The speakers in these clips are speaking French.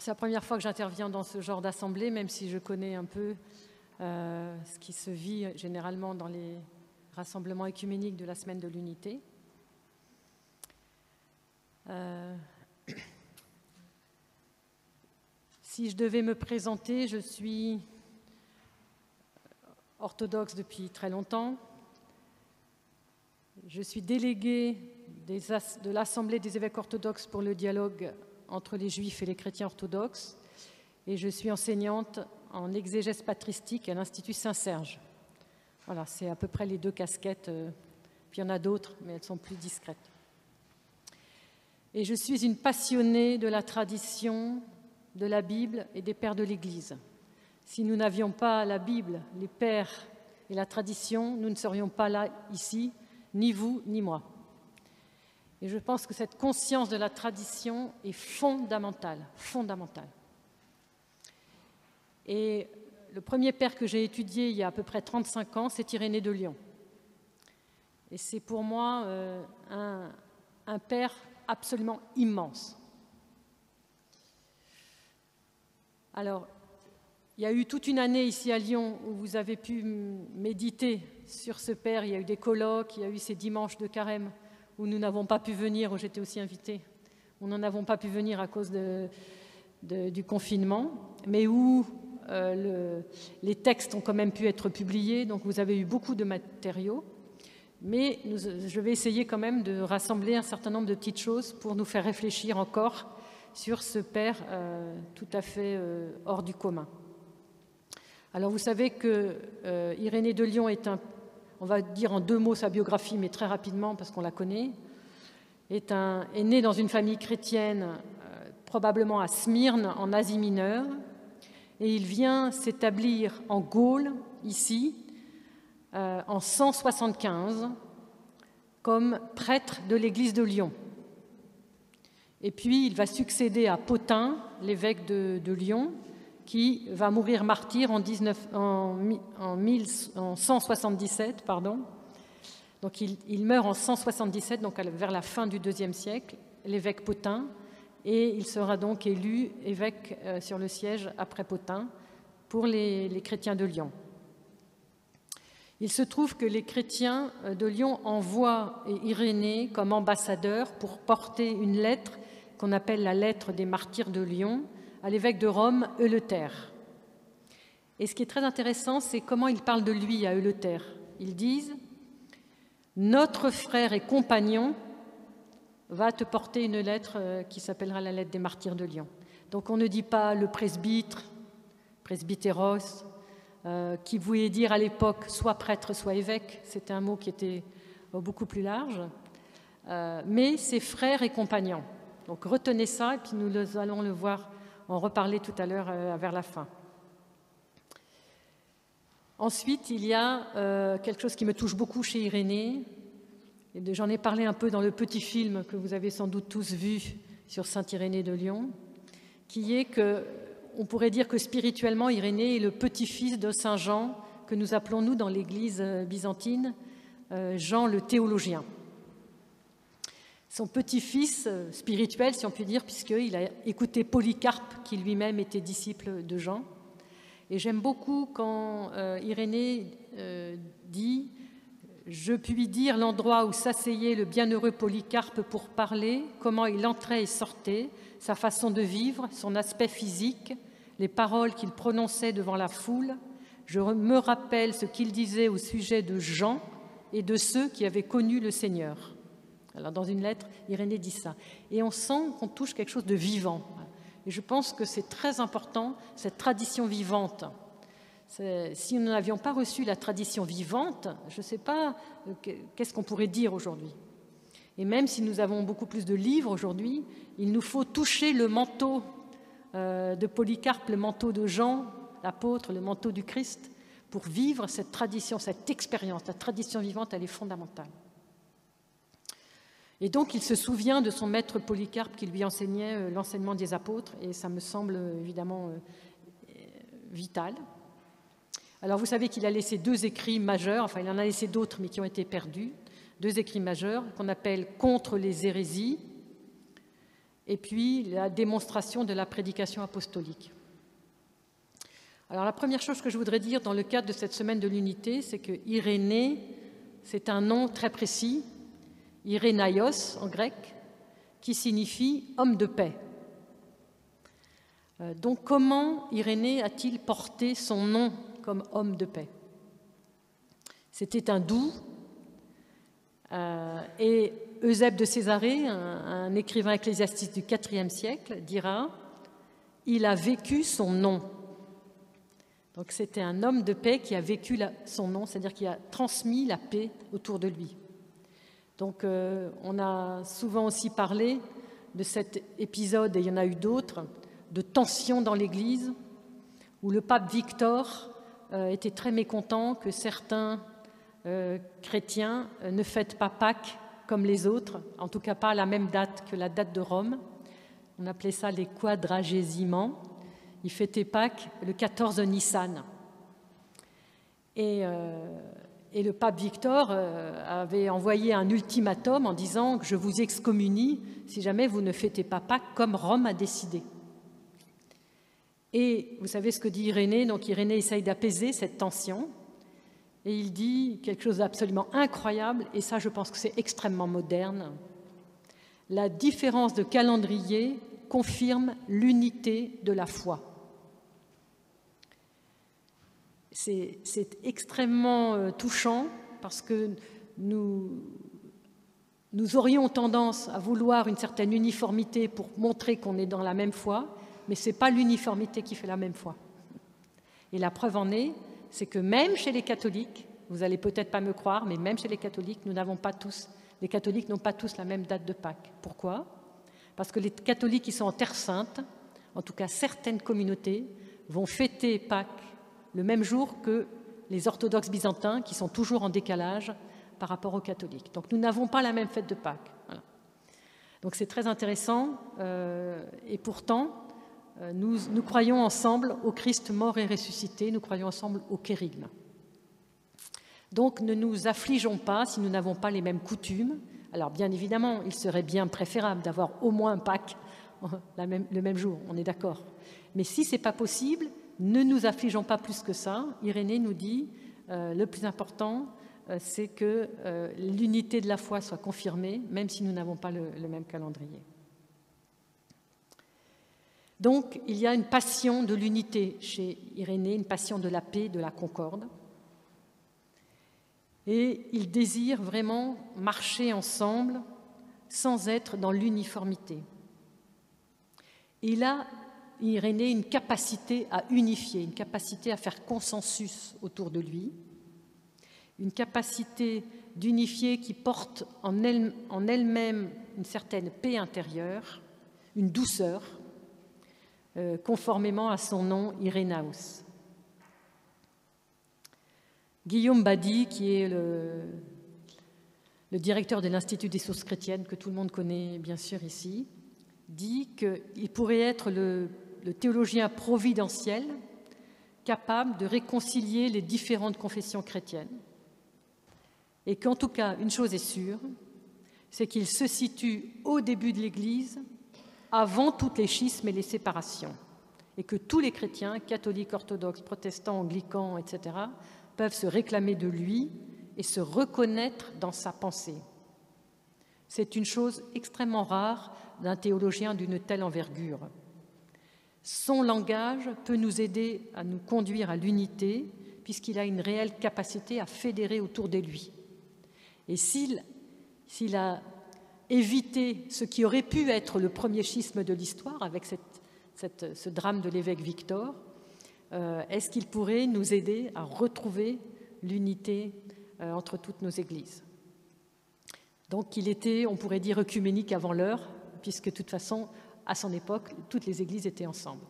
C'est la première fois que j'interviens dans ce genre d'assemblée, même si je connais un peu euh, ce qui se vit généralement dans les rassemblements écuméniques de la semaine de l'unité. Euh, si je devais me présenter, je suis orthodoxe depuis très longtemps. Je suis déléguée de l'Assemblée des évêques orthodoxes pour le dialogue entre les juifs et les chrétiens orthodoxes et je suis enseignante en exégèse patristique à l'Institut Saint-Serge. Voilà, c'est à peu près les deux casquettes. Euh, puis il y en a d'autres, mais elles sont plus discrètes. Et je suis une passionnée de la tradition, de la Bible et des pères de l'Église. Si nous n'avions pas la Bible, les pères et la tradition, nous ne serions pas là ici, ni vous, ni moi. Et je pense que cette conscience de la tradition est fondamentale, fondamentale. Et le premier père que j'ai étudié il y a à peu près 35 ans, c'est Irénée de Lyon. Et c'est pour moi euh, un, un père absolument immense. Alors, il y a eu toute une année ici à Lyon où vous avez pu méditer sur ce père. Il y a eu des colloques, il y a eu ces dimanches de carême où nous n'avons pas pu venir, où j'étais aussi invitée. Où nous n'avons pas pu venir à cause du confinement, mais où euh, les textes ont quand même pu être publiés, donc vous avez eu beaucoup de matériaux. Mais je vais essayer quand même de rassembler un certain nombre de petites choses pour nous faire réfléchir encore sur ce père euh, tout à fait euh, hors du commun. Alors vous savez que Irénée de Lyon est un, on va dire en deux mots sa biographie, mais très rapidement parce qu'on la connaît, est, est né dans une famille chrétienne, probablement à Smyrne, en Asie mineure, et il vient s'établir en Gaule, ici, euh, en 175, comme prêtre de l'église de Lyon. Et puis il va succéder à Potin, l'évêque de, Lyon, qui va mourir martyr en, 19, en, en, 177. Pardon. Donc il, meurt en 177, donc vers la fin du IIe siècle, l'évêque Potin, et il sera donc élu évêque euh, sur le siège après Potin pour les, chrétiens de Lyon. Il se trouve que les chrétiens euh, de Lyon envoient Irénée comme ambassadeur pour porter une lettre qu'on appelle la lettre des martyrs de Lyon à l'évêque de Rome, Euleter. Et ce qui est très intéressant, c'est comment ils parlent de lui à Euleter. Ils disent Notre frère et compagnon, va te porter une lettre euh, qui s'appellera la lettre des martyrs de Lyon. Donc on ne dit pas le presbytre, presbytéros, euh, qui voulait dire à l'époque soit prêtre, soit évêque. C'était un mot qui était euh, beaucoup plus large. mais c'est frères et compagnons. Donc retenez ça et puis nous allons le voir, en reparler tout à l'heure vers la fin. Ensuite, il y a quelque chose qui me touche beaucoup chez Irénée, J'en ai parlé un peu dans le petit film que vous avez sans doute tous vu sur Saint Irénée de Lyon, qui est que, on pourrait dire que spirituellement, Irénée est le petit-fils de Saint Jean, que nous appelons nous dans l'Église euh, byzantine euh, Jean le théologien. Son petit-fils euh, spirituel, si on peut dire, puisqu'il a écouté Polycarpe, qui lui-même était disciple de Jean. Et j'aime beaucoup quand Irénée dit je puis dire l'endroit où s'asseyait le bienheureux Polycarpe pour parler, comment il entrait et sortait, sa façon de vivre, son aspect physique, les paroles qu'il prononçait devant la foule. Je me rappelle ce qu'il disait au sujet de Jean et de ceux qui avaient connu le Seigneur. Dans une lettre, Irénée dit ça. Et on sent qu'on touche quelque chose de vivant. Et je pense que c'est très important, cette tradition vivante si nous n'avions pas reçu la tradition vivante, je ne sais pas euh, qu'est-ce qu'on pourrait dire aujourd'hui. Et même si nous avons beaucoup plus de livres aujourd'hui, il nous faut toucher le manteau euh, de Polycarpe, le manteau de Jean, l'apôtre, le manteau du Christ, pour vivre cette tradition, cette expérience. La tradition vivante, elle est fondamentale. Et donc il se souvient de son maître Polycarpe qui lui enseignait euh, l'enseignement des apôtres, et ça me semble évidemment vital. Alors vous savez qu'il a laissé deux écrits majeurs, enfin il en a laissé d'autres mais qui ont été perdus, deux écrits majeurs qu'on appelle Contre les hérésies et puis la démonstration de la prédication apostolique. Alors la première chose que je voudrais dire dans le cadre de cette semaine de l'unité, c'est que Irénée, c'est un nom très précis, Irénaïos en grec, qui signifie homme de paix. Euh, donc comment Irénée a-t-il porté son nom comme homme de paix? C'était un doux, euh, et Eusèbe de Césarée, un, écrivain ecclésiastique du IVe siècle, dira Il a vécu son nom. Donc c'était un homme de paix qui a vécu son nom, c'est-à-dire qui a transmis la paix autour de lui. Donc euh, on a souvent aussi parlé de cet épisode, et il y en a eu d'autres, de tension dans l'Église, où le pape Victor euh, était très mécontent que certains euh, chrétiens ne fêtent pas Pâques comme les autres, en tout cas pas à la même date que la date de Rome. On appelait ça les quadragésiments. Ils fêtaient Pâques le 14 Nissan. Et, et le pape Victor avait envoyé un ultimatum en disant que je vous excommunie si jamais vous ne fêtez pas Pâques comme Rome a décidé. Et vous savez ce que dit Irénée, donc Irénée essaye d'apaiser cette tension, et il dit quelque chose d'absolument incroyable, et ça je pense que c'est extrêmement moderne. La différence de calendrier confirme l'unité de la foi. C'est extrêmement euh, touchant parce que nous, nous aurions tendance à vouloir une certaine uniformité pour montrer qu'on est dans la même foi, mais ce n'est pas l'uniformité qui fait la même foi. Et la preuve en est, c'est que même chez les catholiques, vous allez peut-être pas me croire, mais même chez les catholiques, nous n'avons pas tous, les catholiques n'ont pas tous la même date de Pâques. Pourquoi? Parce que les catholiques qui sont en Terre Sainte, en tout cas certaines communautés, vont fêter Pâques le même jour que les orthodoxes byzantins, qui sont toujours en décalage par rapport aux catholiques. Donc nous n'avons pas la même fête de Pâques. Donc c'est très intéressant, euh, et pourtant, euh, nous, croyons ensemble au Christ mort et ressuscité, nous croyons ensemble au kérigme. Donc ne nous affligeons pas si nous n'avons pas les mêmes coutumes. Alors bien évidemment, il serait bien préférable d'avoir au moins Pâques le même jour, on est d'accord. Mais si ce n'est pas possible, ne nous affligeons pas plus que ça. Irénée nous dit, euh, le plus important, euh, c'est que l'unité de la foi soit confirmée, même si nous n'avons pas le même calendrier. Donc il y a une passion de l'unité chez Irénée, une passion de la paix, de la concorde. Et il désire vraiment marcher ensemble sans être dans l'uniformité. Il a, Irénée, une capacité à unifier, une capacité à faire consensus autour de lui, une capacité d'unifier qui porte en elle-même une certaine paix intérieure, une douceur, euh, conformément à son nom Irénaus. Guillaume Badi, qui est le, directeur de l'Institut des sources chrétiennes, que tout le monde connaît bien sûr ici, dit qu'il pourrait être le, le théologien providentiel capable de réconcilier les différentes confessions chrétiennes. Et qu'en tout cas, une chose est sûre, c'est qu'il se situe au début de l'Église avant toutes les schismes et les séparations, et que tous les chrétiens, catholiques, orthodoxes, protestants, anglicans, etc., peuvent se réclamer de lui et se reconnaître dans sa pensée. C'est une chose extrêmement rare d'un théologien d'une telle envergure. Son langage peut nous aider à nous conduire à l'unité, puisqu'il a une réelle capacité à fédérer autour de lui. Et s'il, a éviter ce qui aurait pu être le premier schisme de l'histoire avec ce drame de l'évêque Victor euh, Est-ce qu'il pourrait nous aider à retrouver l'unité euh, entre toutes nos églises? Donc il était, on pourrait dire, œcuménique avant l'heure, puisque de toute façon, à son époque, toutes les églises étaient ensemble.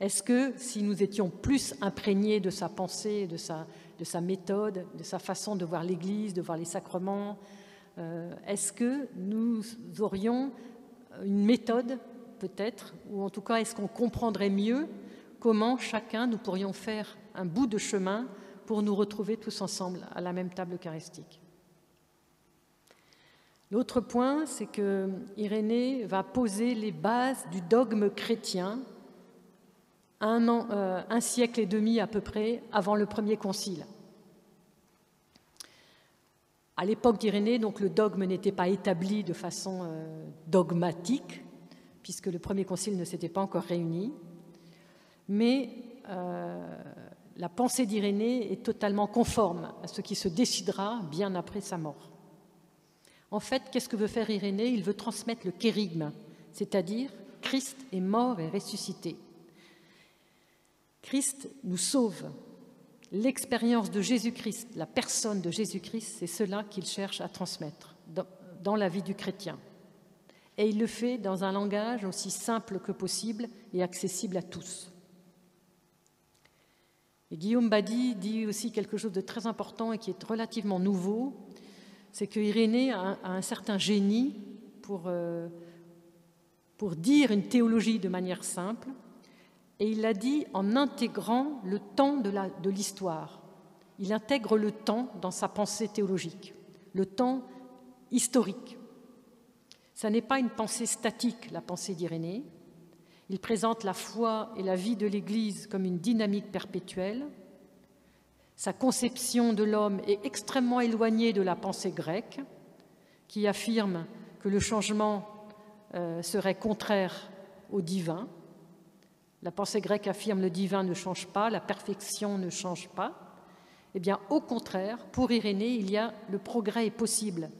Est-ce que si nous étions plus imprégnés de sa pensée, de sa, de sa méthode, de sa façon de voir l'Église, de voir les sacrements, euh, est-ce que nous aurions une méthode peut-être, ou en tout cas est-ce qu'on comprendrait mieux comment chacun nous pourrions faire un bout de chemin pour nous retrouver tous ensemble à la même table eucharistique? L'autre point, c'est que Irénée va poser les bases du dogme chrétien euh, un siècle et demi à peu près avant le premier concile. À l'époque d'Irénée, donc le dogme n'était pas établi de façon euh, dogmatique, puisque le premier concile ne s'était pas encore réuni, mais euh, la pensée d'Irénée est totalement conforme à ce qui se décidera bien après sa mort. En fait, qu'est-ce que veut faire Irénée? Il veut transmettre le kérigme, c'est-à-dire Christ est mort et ressuscité. Christ nous sauve. L'expérience de Jésus-Christ, la personne de Jésus-Christ, c'est cela qu'il cherche à transmettre dans, la vie du chrétien. Et il le fait dans un langage aussi simple que possible et accessible à tous. Et Guillaume Badi dit aussi quelque chose de très important et qui est relativement nouveau, c'est que Irénée a un, certain génie pour, euh, pour dire une théologie de manière simple, et il l'a dit en intégrant le temps de l'histoire. Il intègre le temps dans sa pensée théologique, le temps historique. Ça n'est pas une pensée statique, la pensée d'Irénée. Il présente la foi et la vie de l'Église comme une dynamique perpétuelle. Sa conception de l'homme est extrêmement éloignée de la pensée grecque, qui affirme que le changement euh, serait contraire au divin. La pensée grecque affirme le divin ne change pas, la perfection ne change pas. Eh bien, au contraire, pour Irénée, il y a le progrès est possible.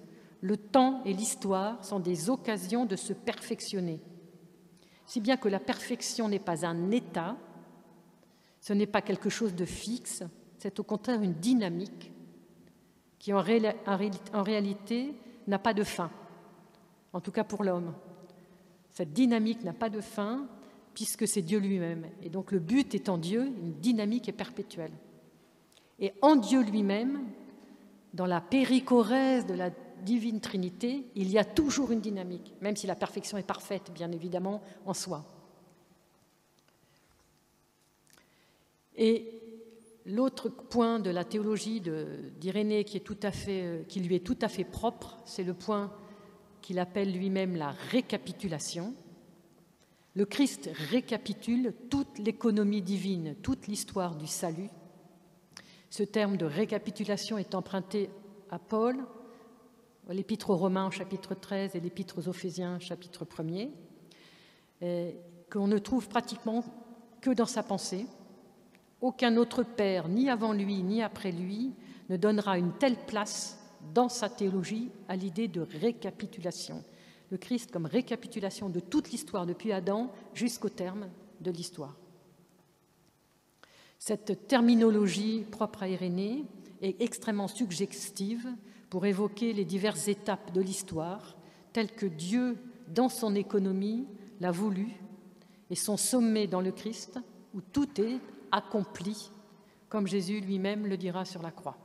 Le temps et l'histoire sont des occasions de se perfectionner. Si bien que la perfection n'est pas un état, ce n'est pas quelque chose de fixe, c'est au contraire une dynamique qui en, réalité n'a pas de fin, en tout cas pour l'homme. Cette dynamique n'a pas de fin puisque c'est Dieu lui-même. Et donc le but est en Dieu, une dynamique est perpétuelle. Et en Dieu lui-même, dans la péricorèse de la divine Trinité, il y a toujours une dynamique, même si la perfection est parfaite, bien évidemment, en soi. Et l'autre point de la théologie d'Irénée qui, qui lui est tout à fait propre, c'est le point qu'il appelle lui-même la récapitulation. Le Christ récapitule toute l'économie divine, toute l'histoire du salut. Ce terme de récapitulation est emprunté à Paul, l'épître aux Romains chapitre 13 et l'épître aux Éphésiens chapitre 1er, qu'on ne trouve pratiquement que dans sa pensée. Aucun autre père, ni avant lui, ni après lui, ne donnera une telle place dans sa théologie à l'idée de récapitulation le Christ comme récapitulation de toute l'histoire depuis Adam jusqu'au terme de l'histoire. Cette terminologie propre à Irénée est extrêmement suggestive pour évoquer les diverses étapes de l'histoire telles que Dieu, dans son économie, l'a voulu, et son sommet dans le Christ, où tout est accompli, comme Jésus lui-même le dira sur la croix.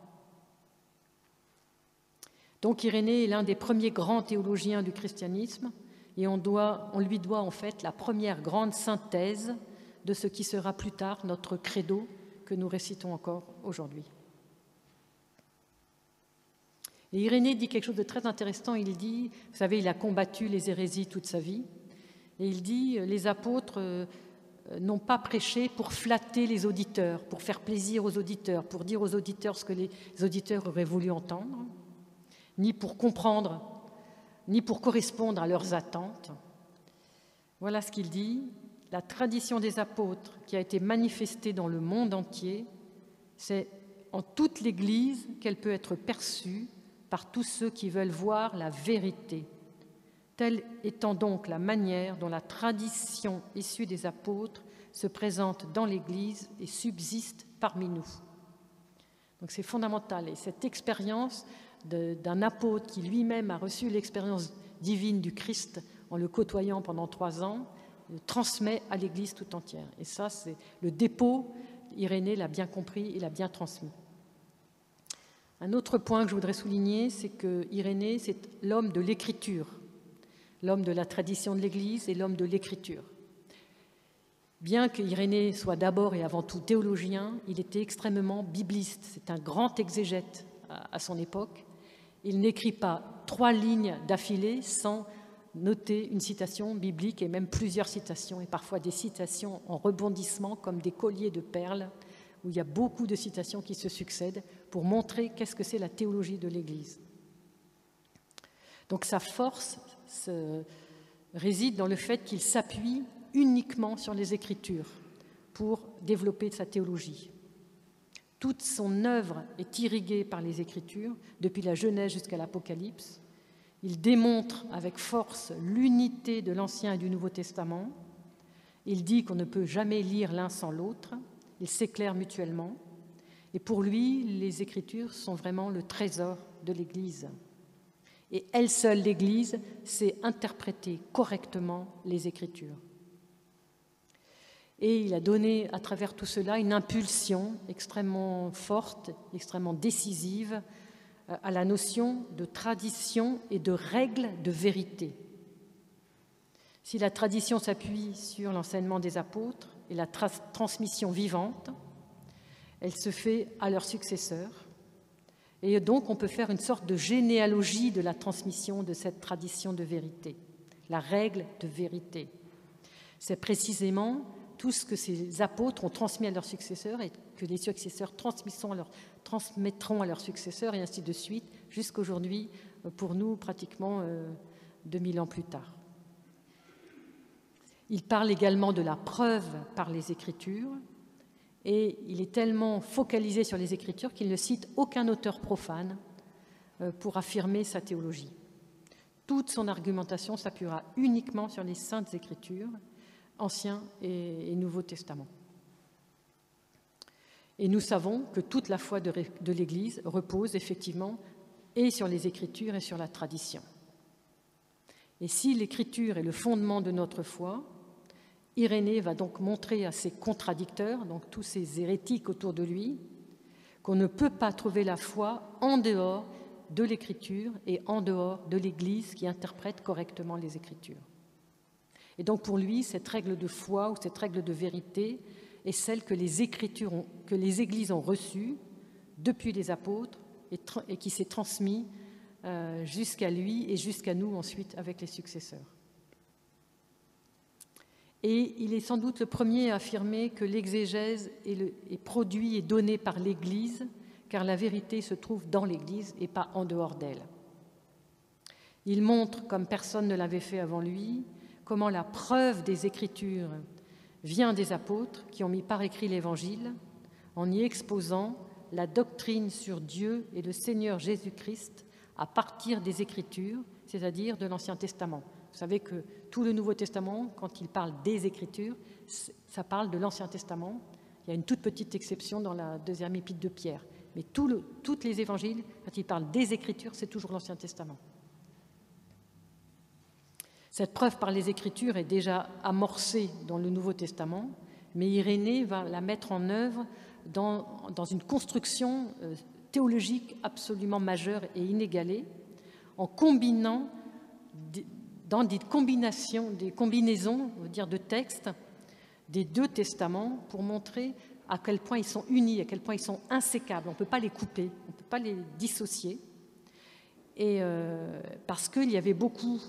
Donc Irénée est l'un des premiers grands théologiens du christianisme et on, on, lui doit en fait la première grande synthèse de ce qui sera plus tard notre credo que nous récitons encore aujourd'hui. Et Irénée dit quelque chose de très intéressant. Il dit, vous savez, il a combattu les hérésies toute sa vie. Et il dit, les apôtres euh, n'ont pas prêché pour flatter les auditeurs, pour faire plaisir aux auditeurs, pour dire aux auditeurs ce que les auditeurs auraient voulu entendre ni pour comprendre, ni pour correspondre à leurs attentes. Voilà ce qu'il dit. La tradition des apôtres qui a été manifestée dans le monde entier, c'est en toute l'Église qu'elle peut être perçue par tous ceux qui veulent voir la vérité. Telle étant donc la manière dont la tradition issue des apôtres se présente dans l'Église et subsiste parmi nous. Donc c'est fondamental. Et cette expérience d'un apôtre qui lui-même a reçu l'expérience divine du Christ en le côtoyant pendant trois ans, le transmet à l'Église tout entière. Et ça, c'est le dépôt. Irénée l'a bien compris, il l'a bien transmis. Un autre point que je voudrais souligner, c'est que Irénée, c'est l'homme de l'écriture, l'homme de la tradition de l'Église et l'homme de l'écriture. Bien que Irénée soit d'abord et avant tout théologien, il était extrêmement bibliste. C'est un grand exégète à son époque Il n'écrit pas trois lignes d'affilée sans noter une citation biblique et même plusieurs citations, et parfois des citations en rebondissement comme des colliers de perles, où il y a beaucoup de citations qui se succèdent pour montrer qu'est-ce que c'est la théologie de l'Église. Donc sa force réside dans le fait qu'il s'appuie uniquement sur les Écritures pour développer sa théologie. Toute son œuvre est irriguée par les Écritures, depuis la Genèse jusqu'à l'Apocalypse. Il démontre avec force l'unité de l'Ancien et du Nouveau Testament. Il dit qu'on ne peut jamais lire l'un sans l'autre. Ils s'éclairent mutuellement. Et pour lui, les Écritures sont vraiment le trésor de l'Église. Et elle seule, l'Église, sait interpréter correctement les Écritures. Et il a donné à travers tout cela une impulsion extrêmement forte, extrêmement décisive euh, à la notion de tradition et de règles de vérité. Si la tradition s'appuie sur l'enseignement des apôtres et la transmission vivante, elle se fait à leurs successeurs. Et donc on peut faire une sorte de généalogie de la transmission de cette tradition de vérité, la règle de vérité. C'est précisément tout ce que ces apôtres ont transmis à leurs successeurs et que les successeurs transmettront à leurs successeurs et ainsi de suite, jusqu'aujourd'hui, pour nous, pratiquement 2000 euh, ans plus tard. Il parle également de la preuve par les Écritures, et il est tellement focalisé sur les Écritures qu'il ne cite aucun auteur profane euh, pour affirmer sa théologie. Toute son argumentation s'appuiera uniquement sur les saintes Écritures, Ancien et, Nouveau Testament. Et nous savons que toute la foi de, de l'Église repose effectivement et sur les Écritures et sur la tradition. Et si l'Écriture est le fondement de notre foi, Irénée va donc montrer à ses contradicteurs, donc tous ces hérétiques autour de lui, qu'on ne peut pas trouver la foi en dehors de l'Écriture et en dehors de l'Église qui interprète correctement les Écritures. Et donc pour lui, cette règle de foi ou cette règle de vérité est celle que les Écritures, ont, que les Églises ont reçue depuis les apôtres et, qui s'est transmise euh, jusqu'à lui et jusqu'à nous ensuite avec les successeurs. Et il est sans doute le premier à affirmer que l'exégèse est, produit et donné par l'Église, car la vérité se trouve dans l'Église et pas en dehors d'elle. Il montre, comme personne ne l'avait fait avant lui, comment la preuve des Écritures vient des apôtres qui ont mis par écrit l'Évangile, en y exposant la doctrine sur Dieu et le Seigneur Jésus-Christ à partir des Écritures, c'est-à-dire de l'Ancien Testament. Vous savez que tout le Nouveau Testament, quand il parle des Écritures, ça parle de l'Ancien Testament. Il y a une toute petite exception dans la deuxième épître de Pierre. Mais tout tous les évangiles, quand ils parlent des Écritures, c'est toujours l'Ancien Testament. Cette preuve par les Écritures est déjà amorcée dans le Nouveau Testament, mais Irénée va la mettre en œuvre dans, dans une construction euh, théologique absolument majeure et inégalée, en combinant dans des combinaisons, des combinaisons on dire, de textes des deux testaments pour montrer à quel point ils sont unis, à quel point ils sont insécables. On ne peut pas les couper, on ne peut pas les dissocier. Et euh, parce qu'il y avait beaucoup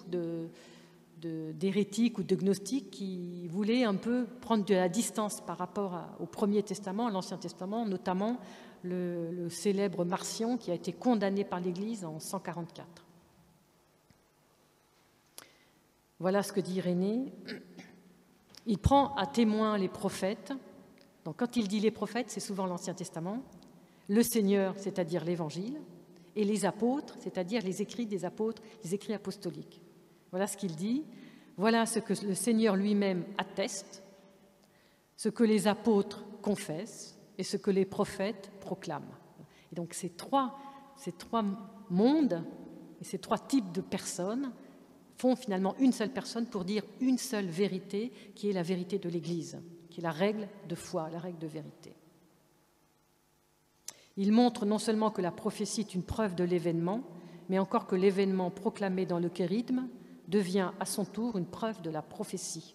d'hérétiques ou de gnostiques qui voulaient un peu prendre de la distance par rapport au Premier Testament, à l'Ancien Testament, notamment le, le célèbre Marcion qui a été condamné par l'Église en 144. Voilà ce que dit Irénée. Il prend à témoin les prophètes. Donc quand il dit les prophètes, c'est souvent l'Ancien Testament, le Seigneur, c'est-à-dire l'Évangile, et les apôtres, c'est-à-dire les écrits des apôtres, les écrits apostoliques. Voilà ce qu'il dit. Voilà ce que le Seigneur lui-même atteste, ce que les apôtres confessent et ce que les prophètes proclament. Et donc ces trois, ces trois mondes et ces trois types de personnes font finalement une seule personne pour dire une seule vérité, qui est la vérité de l'Église, qui est la règle de foi, la règle de vérité. Il montre non seulement que la prophétie est une preuve de l'événement, mais encore que l'événement proclamé dans le chérigme devient à son tour une preuve de la prophétie,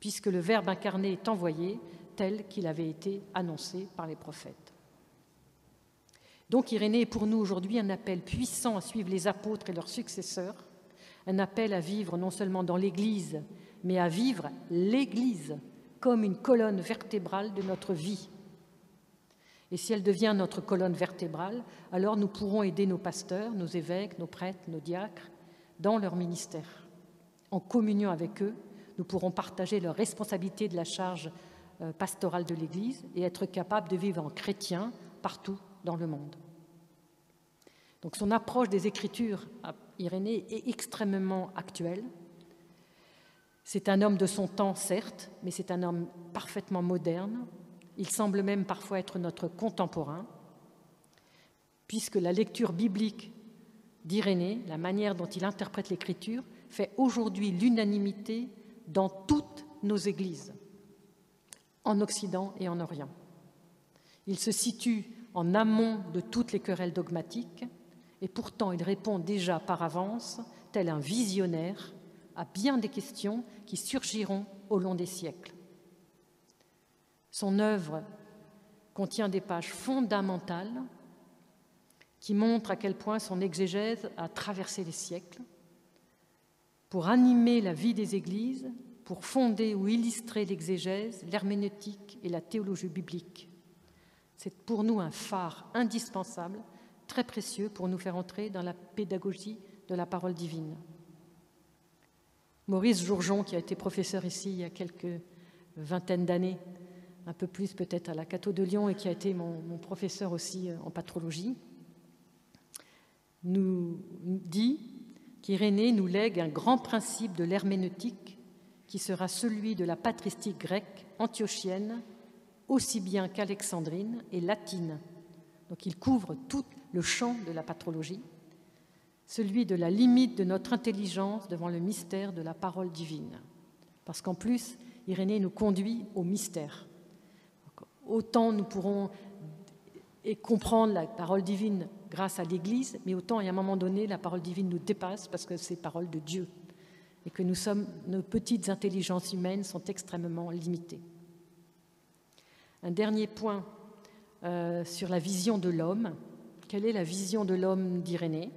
puisque le Verbe incarné est envoyé tel qu'il avait été annoncé par les prophètes. Donc Irénée est pour nous aujourd'hui un appel puissant à suivre les apôtres et leurs successeurs, un appel à vivre non seulement dans l'Église, mais à vivre l'Église comme une colonne vertébrale de notre vie. Et si elle devient notre colonne vertébrale, alors nous pourrons aider nos pasteurs, nos évêques, nos prêtres, nos diacres dans leur ministère. En communion avec eux, nous pourrons partager leur responsabilité de la charge euh, pastorale de l'Église et être capables de vivre en chrétien partout dans le monde. Donc son approche des Écritures à Irénée est extrêmement actuelle. C'est un homme de son temps, certes, mais c'est un homme parfaitement moderne. Il semble même parfois être notre contemporain, puisque la lecture biblique d'Irénée, la manière dont il interprète l'Écriture, fait aujourd'hui l'unanimité dans toutes nos églises, en Occident et en Orient. Il se situe en amont de toutes les querelles dogmatiques, et pourtant il répond déjà par avance, tel un visionnaire, à bien des questions qui surgiront au long des siècles. Son œuvre contient des pages fondamentales qui montrent à quel point son exégèse a traversé les siècles pour animer la vie des églises, pour fonder ou illustrer l'exégèse, l'herméneutique et la théologie biblique. C'est pour nous un phare indispensable, très précieux pour nous faire entrer dans la pédagogie de la parole divine. Maurice Jourgeon, qui a été professeur ici il y a quelques vingtaines d'années, un peu plus peut-être à la Cato de Lyon et qui a été mon, professeur aussi euh, en patrologie, nous dit qu'Irénée nous lègue un grand principe de l'herméneutique qui sera celui de la patristique grecque antiochienne aussi bien qu'alexandrine et latine. Donc il couvre tout le champ de la patrologie, celui de la limite de notre intelligence devant le mystère de la parole divine. Parce qu'en plus, Irénée nous conduit au mystère. Autant nous pourrons comprendre la parole divine grâce à l'Église, mais autant, à un moment donné, la parole divine nous dépasse parce que c'est parole de Dieu et que nous sommes, nos petites intelligences humaines sont extrêmement limitées. Un dernier point euh, sur la vision de l'homme. Quelle est la vision de l'homme d'Irénée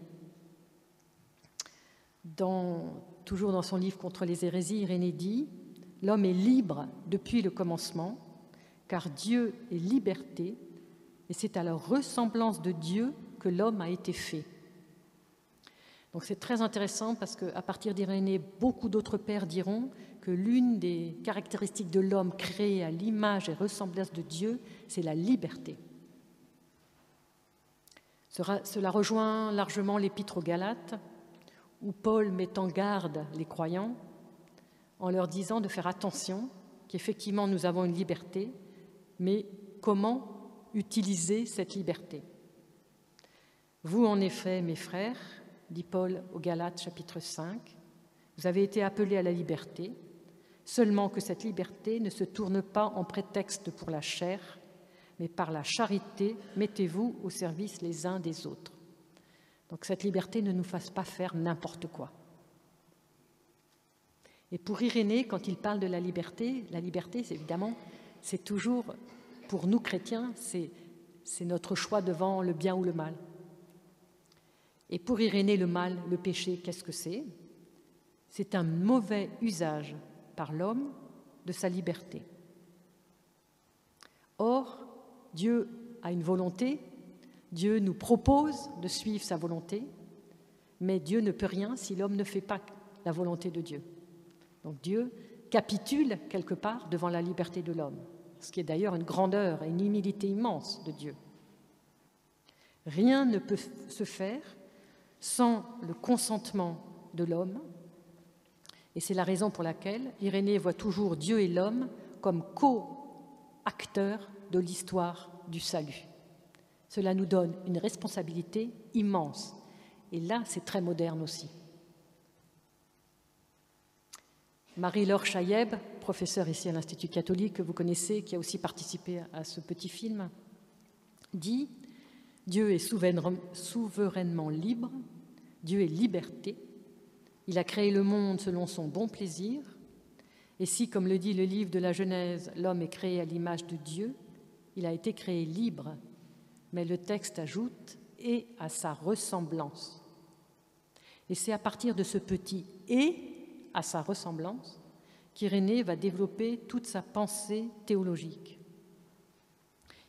Toujours dans son livre Contre les hérésies, Irénée dit L'homme est libre depuis le commencement, car Dieu est liberté, et c'est à la ressemblance de Dieu que l'homme a été fait. Donc c'est très intéressant parce qu'à partir d'Irénée, beaucoup d'autres pères diront que l'une des caractéristiques de l'homme créé à l'image et ressemblance de Dieu, c'est la liberté. Cela rejoint largement l'épître aux Galates, où Paul met en garde les croyants en leur disant de faire attention, qu'effectivement nous avons une liberté, mais comment utiliser cette liberté. Vous, en effet, mes frères, dit Paul aux Galates chapitre 5, vous avez été appelés à la liberté, seulement que cette liberté ne se tourne pas en prétexte pour la chair, mais par la charité, mettez-vous au service les uns des autres. Donc cette liberté ne nous fasse pas faire n'importe quoi. Et pour Irénée, quand il parle de la liberté, la liberté, c'est évidemment, c'est toujours, pour nous chrétiens, c'est notre choix devant le bien ou le mal. Et pour Irénée, le mal, le péché, qu'est-ce que c'est? C'est un mauvais usage par l'homme de sa liberté. Or, Dieu a une volonté, Dieu nous propose de suivre sa volonté, mais Dieu ne peut rien si l'homme ne fait pas la volonté de Dieu. Donc Dieu capitule quelque part devant la liberté de l'homme, ce qui est d'ailleurs une grandeur et une humilité immense de Dieu. Rien ne peut se faire sans le consentement de l'homme. Et c'est la raison pour laquelle Irénée voit toujours Dieu et l'homme comme co-acteurs de l'histoire du salut. Cela nous donne une responsabilité immense. Et là, c'est très moderne aussi. Marie-Laure Chaïeb, professeure ici à l'Institut catholique que vous connaissez, qui a aussi participé à ce petit film, dit Dieu est souverainement libre, Dieu est liberté, il a créé le monde selon son bon plaisir, et si, comme le dit le livre de la Genèse, l'homme est créé à l'image de Dieu, il a été créé libre mais le texte ajoute et à sa ressemblance. Et c'est à partir de ce petit et à sa ressemblance qu'Irénée va développer toute sa pensée théologique.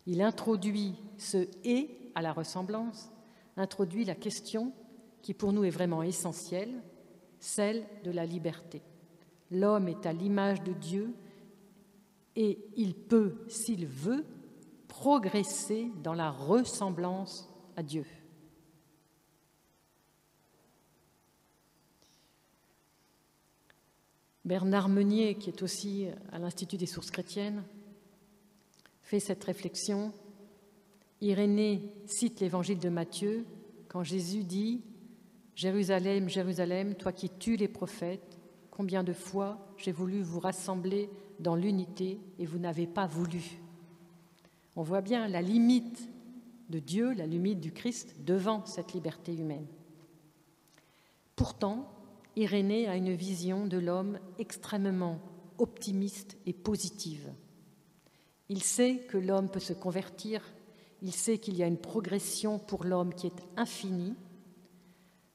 Il introduit ce et à la ressemblance, introduit la question qui pour nous est vraiment essentielle, celle de la liberté. L'homme est à l'image de Dieu et il peut, s'il veut, progresser dans la ressemblance à Dieu. Bernard Meunier, qui est aussi à l'Institut des sources chrétiennes, fait cette réflexion. Irénée cite l'évangile de Matthieu quand Jésus dit Jérusalem, Jérusalem, toi qui tues les prophètes, combien de fois j'ai voulu vous rassembler dans l'unité et vous n'avez pas voulu. On voit bien la limite de Dieu, la limite du Christ devant cette liberté humaine. Pourtant, Irénée a une vision de l'homme extrêmement optimiste et positive. Il sait que l'homme peut se convertir, il sait qu'il y a une progression pour l'homme qui est infinie.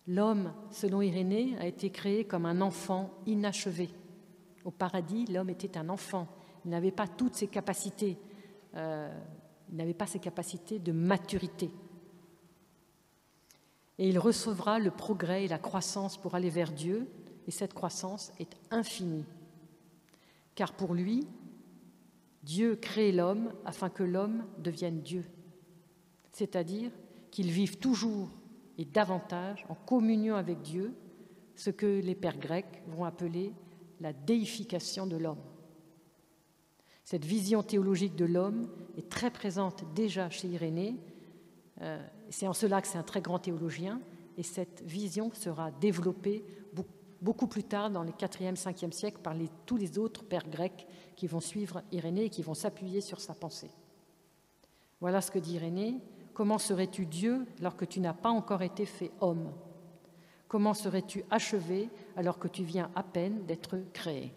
L'homme, selon Irénée, a été créé comme un enfant inachevé. Au paradis, l'homme était un enfant, il n'avait pas toutes ses capacités, euh, il n'avait pas ses capacités de maturité. Et il recevra le progrès et la croissance pour aller vers Dieu, et cette croissance est infinie. Car pour lui, Dieu crée l'homme afin que l'homme devienne Dieu, c'est-à-dire qu'il vive toujours et davantage en communion avec Dieu, ce que les pères grecs vont appeler la déification de l'homme. Cette vision théologique de l'homme est très présente déjà chez Irénée. Euh, c'est en cela que c'est un très grand théologien. Et cette vision sera développée beaucoup plus tard, dans les 4e, 5e siècles, par tous les autres pères grecs qui vont suivre Irénée et qui vont s'appuyer sur sa pensée. Voilà ce que dit Irénée. Comment serais-tu Dieu alors que tu n'as pas encore été fait homme? Comment serais-tu achevé alors que tu viens à peine d'être créé?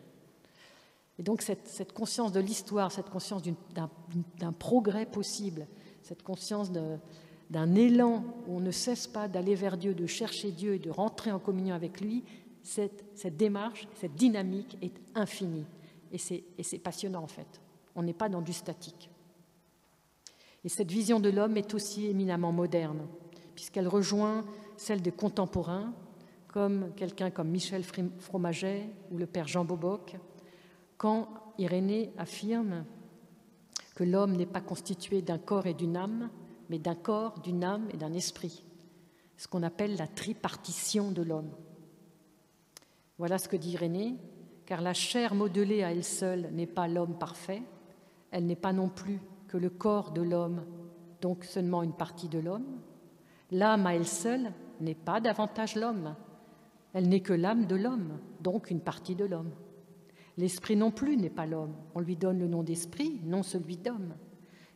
Et donc cette, conscience de l'histoire, cette conscience d'un progrès possible, cette conscience d'un élan où on ne cesse pas d'aller vers Dieu, de chercher Dieu et de rentrer en communion avec lui, cette, cette démarche, cette dynamique est infinie. Et c'est passionnant en fait. On n'est pas dans du statique. Et cette vision de l'homme est aussi éminemment moderne, puisqu'elle rejoint celle des contemporains, comme quelqu'un comme Michel Fromaget ou le père Jean Boboc, quand Irénée affirme que l'homme n'est pas constitué d'un corps et d'une âme, mais d'un corps, d'une âme et d'un esprit, ce qu'on appelle la tripartition de l'homme. Voilà ce que dit Irénée, car la chair modelée à elle seule n'est pas l'homme parfait, elle n'est pas non plus que le corps de l'homme, donc seulement une partie de l'homme. L'âme à elle seule n'est pas davantage l'homme, elle n'est que l'âme de l'homme, donc une partie de l'homme. L'esprit non plus n'est pas l'homme. On lui donne le nom d'esprit, non celui d'homme.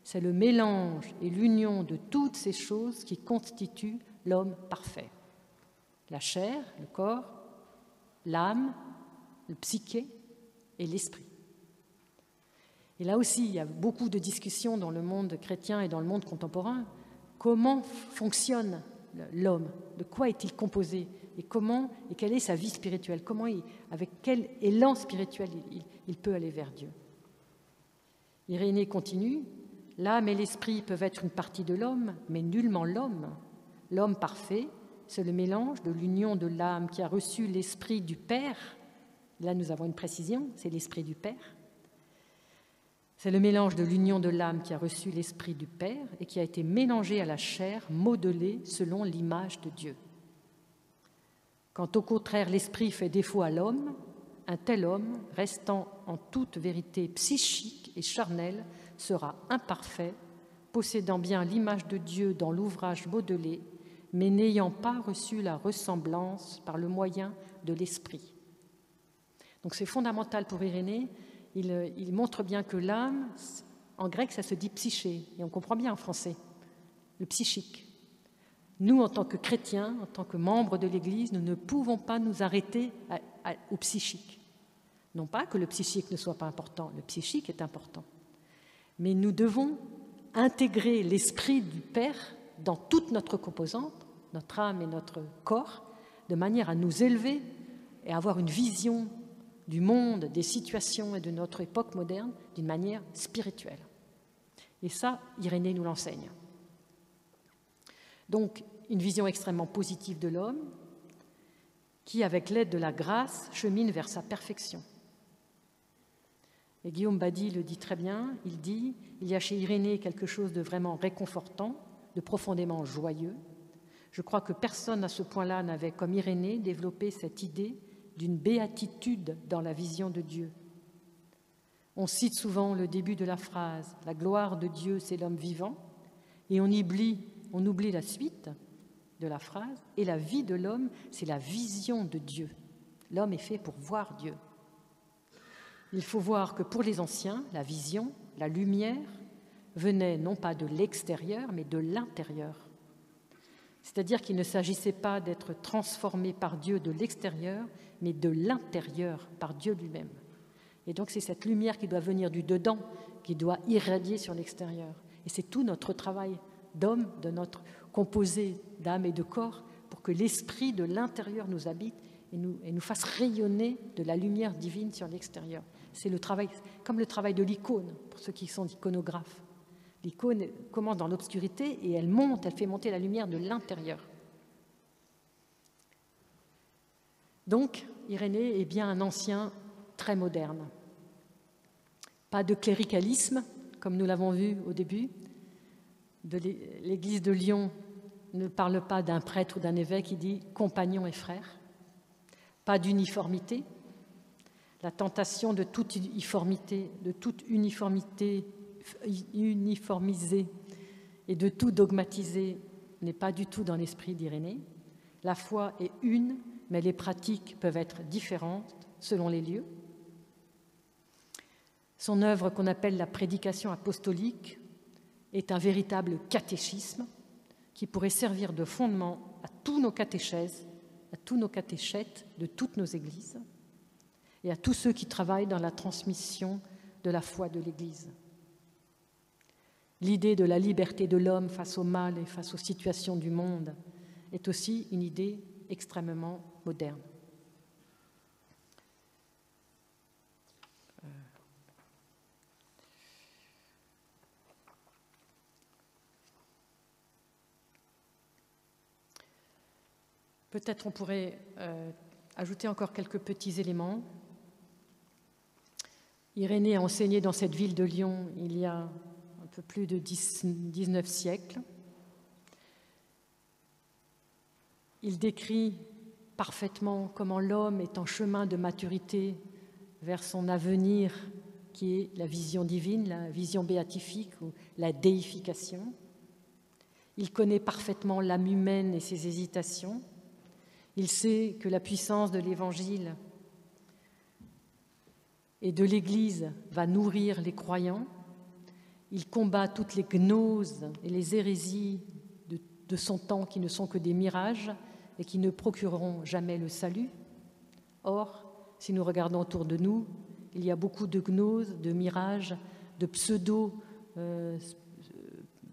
C'est le mélange et l'union de toutes ces choses qui constituent l'homme parfait. La chair, le corps, l'âme, le psyché et l'esprit. Et là aussi, il y a beaucoup de discussions dans le monde chrétien et dans le monde contemporain. Comment fonctionne l'homme? De quoi est-il composé? Et comment et quelle est sa vie spirituelle, comment avec quel élan spirituel il, peut aller vers Dieu? Irénée continue, l'âme et l'esprit peuvent être une partie de l'homme, mais nullement l'homme. L'homme parfait, c'est le mélange de l'union de l'âme qui a reçu l'esprit du Père. Là, nous avons une précision, c'est l'esprit du Père. C'est le mélange de l'union de l'âme qui a reçu l'esprit du Père et qui a été mélangé à la chair, modelée selon l'image de Dieu. Quand au contraire l'esprit fait défaut à l'homme, un tel homme, restant en toute vérité psychique et charnel, sera imparfait, possédant bien l'image de Dieu dans l'ouvrage modelé, mais n'ayant pas reçu la ressemblance par le moyen de l'esprit. Donc c'est fondamental pour Irénée. Il, il montre bien que l'âme, en grec, ça se dit psyché, et on comprend bien en français, le psychique. Nous, en tant que chrétiens, en tant que membres de l'Église, nous ne pouvons pas nous arrêter au psychique. Non pas que le psychique ne soit pas important, le psychique est important. Mais nous devons intégrer l'esprit du Père dans toute notre composante, notre âme et notre corps, de manière à nous élever et avoir une vision du monde, des situations et de notre époque moderne d'une manière spirituelle. Et ça, Irénée nous l'enseigne. Donc, une vision extrêmement positive de l'homme qui, avec l'aide de la grâce, chemine vers sa perfection. Et Guillaume Badi le dit très bien, il dit, il y a chez Irénée quelque chose de vraiment réconfortant, de profondément joyeux. Je crois que personne à ce point-là n'avait, comme Irénée, développé cette idée d'une béatitude dans la vision de Dieu. On cite souvent le début de la phrase La gloire de Dieu, c'est l'homme vivant, et on oublie, on oublie la suite de la phrase Et la vie de l'homme, c'est la vision de Dieu. L'homme est fait pour voir Dieu. Il faut voir que pour les anciens, la vision, la lumière, venait non pas de l'extérieur, mais de l'intérieur. C'est-à-dire qu'il ne s'agissait pas d'être transformé par Dieu de l'extérieur, mais de l'intérieur par Dieu lui-même. Et donc c'est cette lumière qui doit venir du dedans, qui doit irradier sur l'extérieur. Et c'est tout notre travail d'homme, de notre composé d'âme et de corps, pour que l'esprit de l'intérieur nous habite et nous, et nous fasse rayonner de la lumière divine sur l'extérieur. C'est le travail, comme le travail de l'icône, pour ceux qui sont iconographes. L'icône commence dans l'obscurité et elle monte, elle fait monter la lumière de l'intérieur. Donc, Irénée est bien un ancien très moderne. Pas de cléricalisme, comme nous l'avons vu au début. L'Église de Lyon ne parle pas d'un prêtre ou d'un évêque, il dit compagnons et frères. Pas d'uniformité. La tentation de toute uniformité, de toute uniformité uniformisée et de tout dogmatiser n'est pas du tout dans l'esprit d'Irénée. La foi est une mais les pratiques peuvent être différentes selon les lieux. Son œuvre qu'on appelle la prédication apostolique est un véritable catéchisme qui pourrait servir de fondement à tous nos catéchèses, à tous nos catéchètes de toutes nos églises et à tous ceux qui travaillent dans la transmission de la foi de l'Église. L'idée de la liberté de l'homme face au mal et face aux situations du monde est aussi une idée extrêmement moderne. Peut-être on pourrait euh, ajouter encore quelques petits éléments. Irénée a enseigné dans cette ville de Lyon il y a un peu plus de 19 siècles. Il décrit parfaitement comment l'homme est en chemin de maturité vers son avenir qui est la vision divine, la vision béatifique ou la déification. Il connaît parfaitement l'âme humaine et ses hésitations. Il sait que la puissance de l'Évangile et de l'Église va nourrir les croyants. Il combat toutes les gnoses et les hérésies de, son temps qui ne sont que des mirages et qui ne procureront jamais le salut. Or, si nous regardons autour de nous, il y a beaucoup de gnoses, de mirages, de pseudo euh,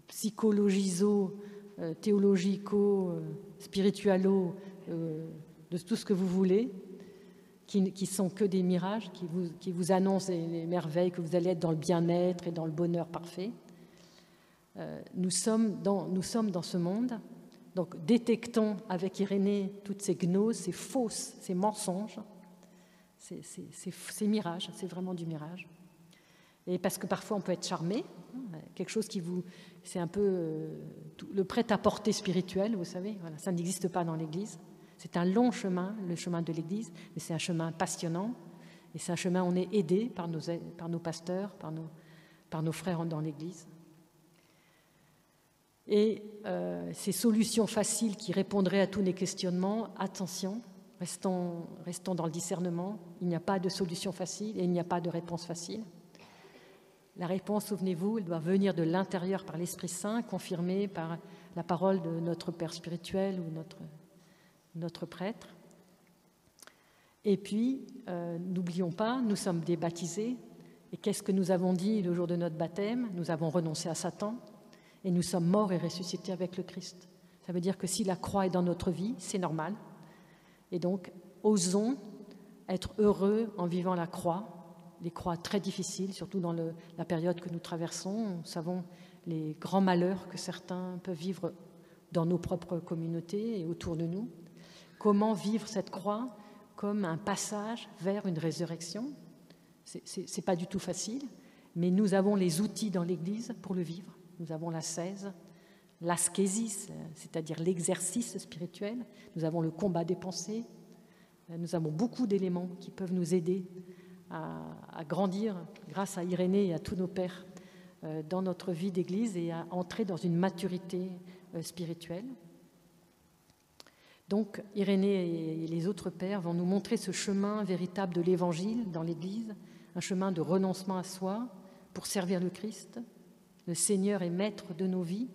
psychologiso, euh, théologico, euh, euh, de tout ce que vous voulez, qui, qui, sont que des mirages, qui vous, qui vous annoncent les merveilles, que vous allez être dans le bien-être et dans le bonheur parfait. nous, sommes dans, nous sommes dans ce monde donc détectons avec Irénée toutes ces gnoses, ces fausses, ces mensonges, ces, ces, mirages, c'est vraiment du mirage. Et parce que parfois on peut être charmé, hein, quelque chose qui vous. C'est un peu euh, le prêt-à-porter spirituel, vous savez, ça n'existe pas dans l'Église. C'est un long chemin, le chemin de l'Église, mais c'est un chemin passionnant. Et c'est un chemin où on est aidé par nos, par nos pasteurs, par nos, par nos frères dans l'Église. Et euh, ces solutions faciles qui répondraient à tous les questionnements, attention, restons, restons dans le discernement. Il n'y a pas de solution facile et il n'y a pas de réponse facile. La réponse, souvenez-vous, elle doit venir de l'intérieur par l'Esprit Saint, confirmée par la parole de notre Père spirituel ou notre, notre prêtre. Et puis, euh, n'oublions pas, nous sommes des baptisés. Et qu'est-ce que nous avons dit le jour de notre baptême? Nous avons renoncé à Satan, Et nous sommes morts et ressuscités avec le Christ. Ça veut dire que si la croix est dans notre vie, c'est normal. Et donc, osons être heureux en vivant la croix, les croix très difficiles, surtout dans la période que nous traversons. Nous savons les grands malheurs que certains peuvent vivre dans nos propres communautés et autour de nous. Comment vivre cette croix comme un passage vers une résurrection Ce n'est pas du tout facile, mais nous avons les outils dans l'Église pour le vivre. Nous avons la 16, l'ascésis, c'est-à-dire l'exercice spirituel. Nous avons le combat des pensées. Nous avons beaucoup d'éléments qui peuvent nous aider à, grandir grâce à Irénée et à tous nos pères euh, dans notre vie d'Église et à entrer dans une maturité euh, spirituelle. Donc Irénée et les autres pères vont nous montrer ce chemin véritable de l'Évangile dans l'Église, un chemin de renoncement à soi pour servir le Christ. Le Seigneur est maître de nos vies.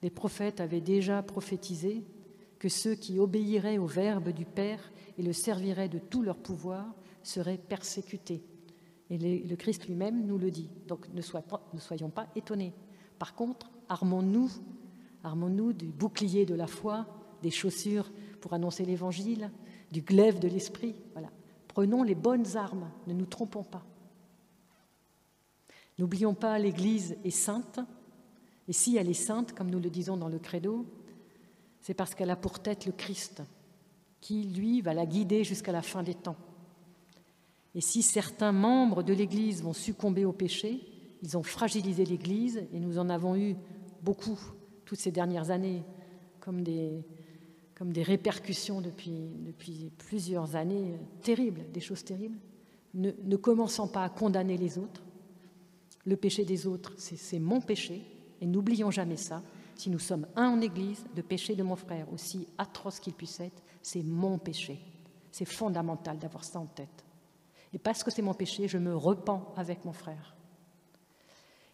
Les prophètes avaient déjà prophétisé que ceux qui obéiraient au Verbe du Père et le serviraient de tout leur pouvoir seraient persécutés. Et le Christ lui-même nous le dit. Donc ne, soyons pas étonnés. Par contre, armons-nous, armons-nous du bouclier de la foi, des chaussures pour annoncer l'Évangile, du glaive de l'Esprit. Voilà. Prenons les bonnes armes, ne nous trompons pas. N'oublions pas, l'Église est sainte, et si elle est sainte, comme nous le disons dans le credo, c'est parce qu'elle a pour tête le Christ, qui, lui, va la guider jusqu'à la fin des temps. Et si certains membres de l'Église vont succomber au péché, ils ont fragilisé l'Église, et nous en avons eu beaucoup toutes ces dernières années, comme des, comme des répercussions depuis, depuis plusieurs années terribles, des choses terribles. Ne, ne commençons pas à condamner les autres. Le péché des autres, c'est mon péché, et n'oublions jamais ça. Si nous sommes un en Église, le péché de mon frère, aussi atroce qu'il puisse être, c'est mon péché. C'est fondamental d'avoir ça en tête. Et parce que c'est mon péché, je me repens avec mon frère.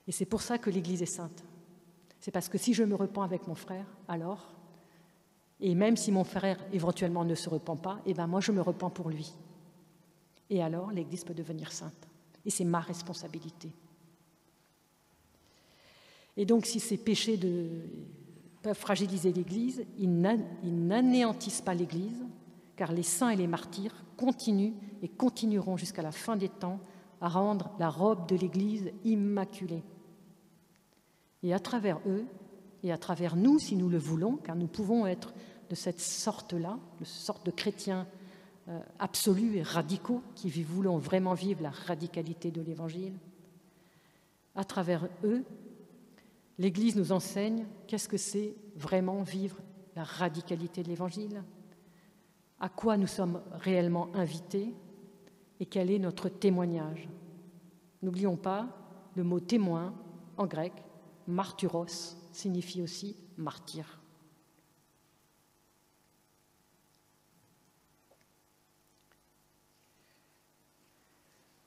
Et c'est pour ça que l'Église est sainte. C'est parce que si je me repens avec mon frère, alors, et même si mon frère éventuellement ne se repent pas, eh ben moi je me repens pour lui. Et alors l'Église peut devenir sainte. Et c'est ma responsabilité. Et donc si ces péchés peuvent fragiliser l'Église, ils n'anéantissent pas l'Église, car les saints et les martyrs continuent et continueront jusqu'à la fin des temps à rendre la robe de l'Église immaculée. Et à travers eux, et à travers nous, si nous le voulons, car nous pouvons être de cette sorte-là, de sorte de chrétiens euh, absolus et radicaux qui voulons vraiment vivre la radicalité de l'Évangile, à travers eux, l'Église nous enseigne qu'est-ce que c'est vraiment vivre la radicalité de l'Évangile, à quoi nous sommes réellement invités et quel est notre témoignage. N'oublions pas, le mot témoin en grec, martyros, signifie aussi martyr.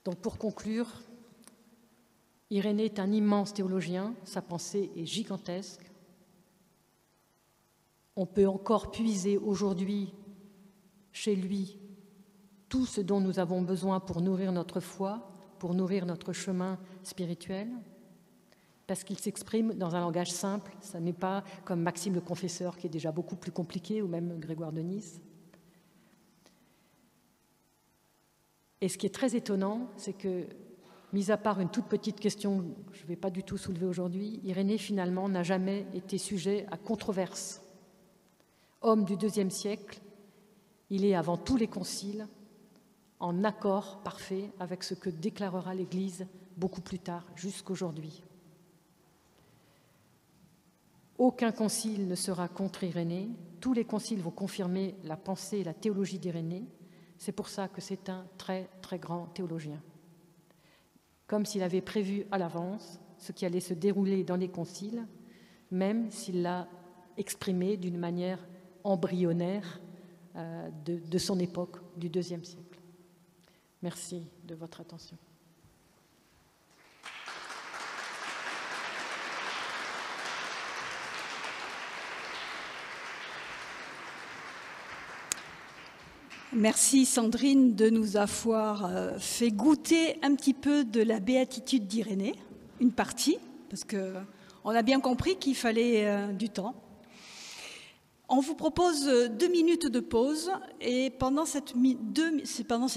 Donc pour conclure, Irénée est un immense théologien, sa pensée est gigantesque. On peut encore puiser aujourd'hui chez lui tout ce dont nous avons besoin pour nourrir notre foi, pour nourrir notre chemin spirituel, parce qu'il s'exprime dans un langage simple, ce n'est pas comme Maxime le Confesseur qui est déjà beaucoup plus compliqué, ou même Grégoire de Nice. Et ce qui est très étonnant, c'est que, mis à part une toute petite question que je ne vais pas du tout soulever aujourd'hui, Irénée finalement n'a jamais été sujet à controverse. Homme du deuxième siècle, il est avant tous les conciles en accord parfait avec ce que déclarera l'Église beaucoup plus tard, jusqu'aujourd'hui. Aucun concile ne sera contre Irénée, tous les conciles vont confirmer la pensée et la théologie d'Irénée, c'est pour ça que c'est un très très grand théologien. Comme s'il avait prévu à l'avance ce qui allait se dérouler dans les conciles, même s'il l'a exprimé d'une manière embryonnaire euh, de, son époque, du deuxième siècle. Merci de votre attention. Merci Sandrine de nous avoir euh, fait goûter un petit peu de la béatitude d'Irénée, une partie, parce que On a bien compris qu'il fallait euh, du temps. On vous propose deux minutes de pause et pendant, ces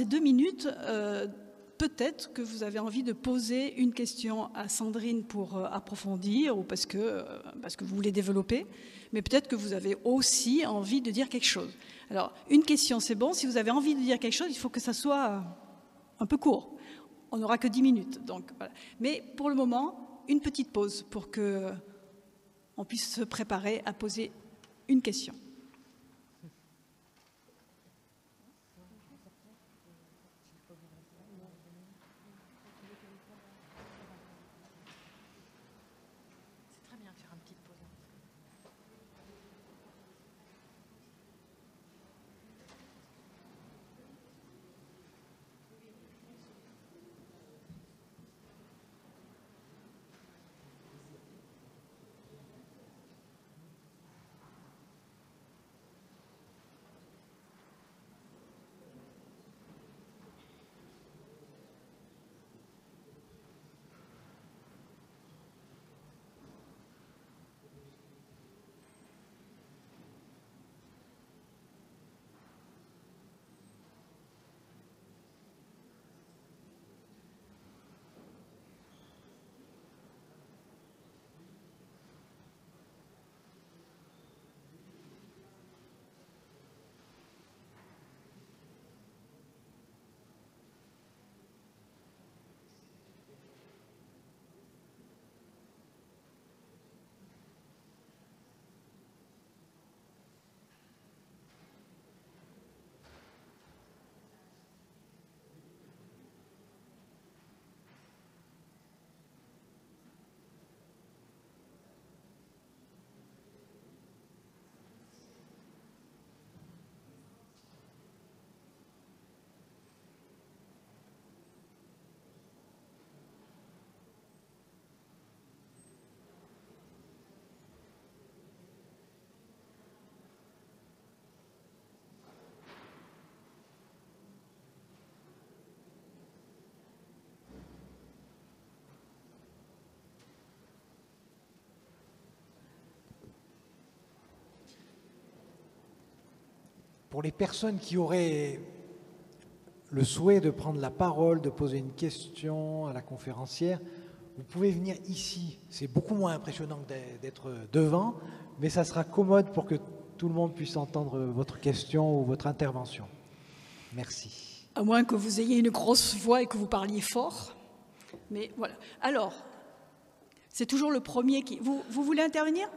deux minutes, euh, peut-être que vous avez envie de poser une question à Sandrine pour euh, approfondir ou parce que, parce que vous voulez développer, mais peut-être que vous avez aussi envie de dire quelque chose. Alors, une question, c'est bon. Si vous avez envie de dire quelque chose, il faut que ça soit un peu court. On n'aura que dix minutes. Donc. Mais pour le moment, une petite pause pour que on puisse se préparer à poser une question. Pour les personnes qui auraient le souhait de prendre la parole, de poser une question à la conférencière, vous pouvez venir ici. C'est beaucoup moins impressionnant d'être devant, mais ça sera commode pour que tout le monde puisse entendre votre question ou votre intervention. Merci. À moins que vous ayez une grosse voix et que vous parliez fort. Mais voilà. Alors, c'est toujours le premier qui... Vous, vous voulez intervenir?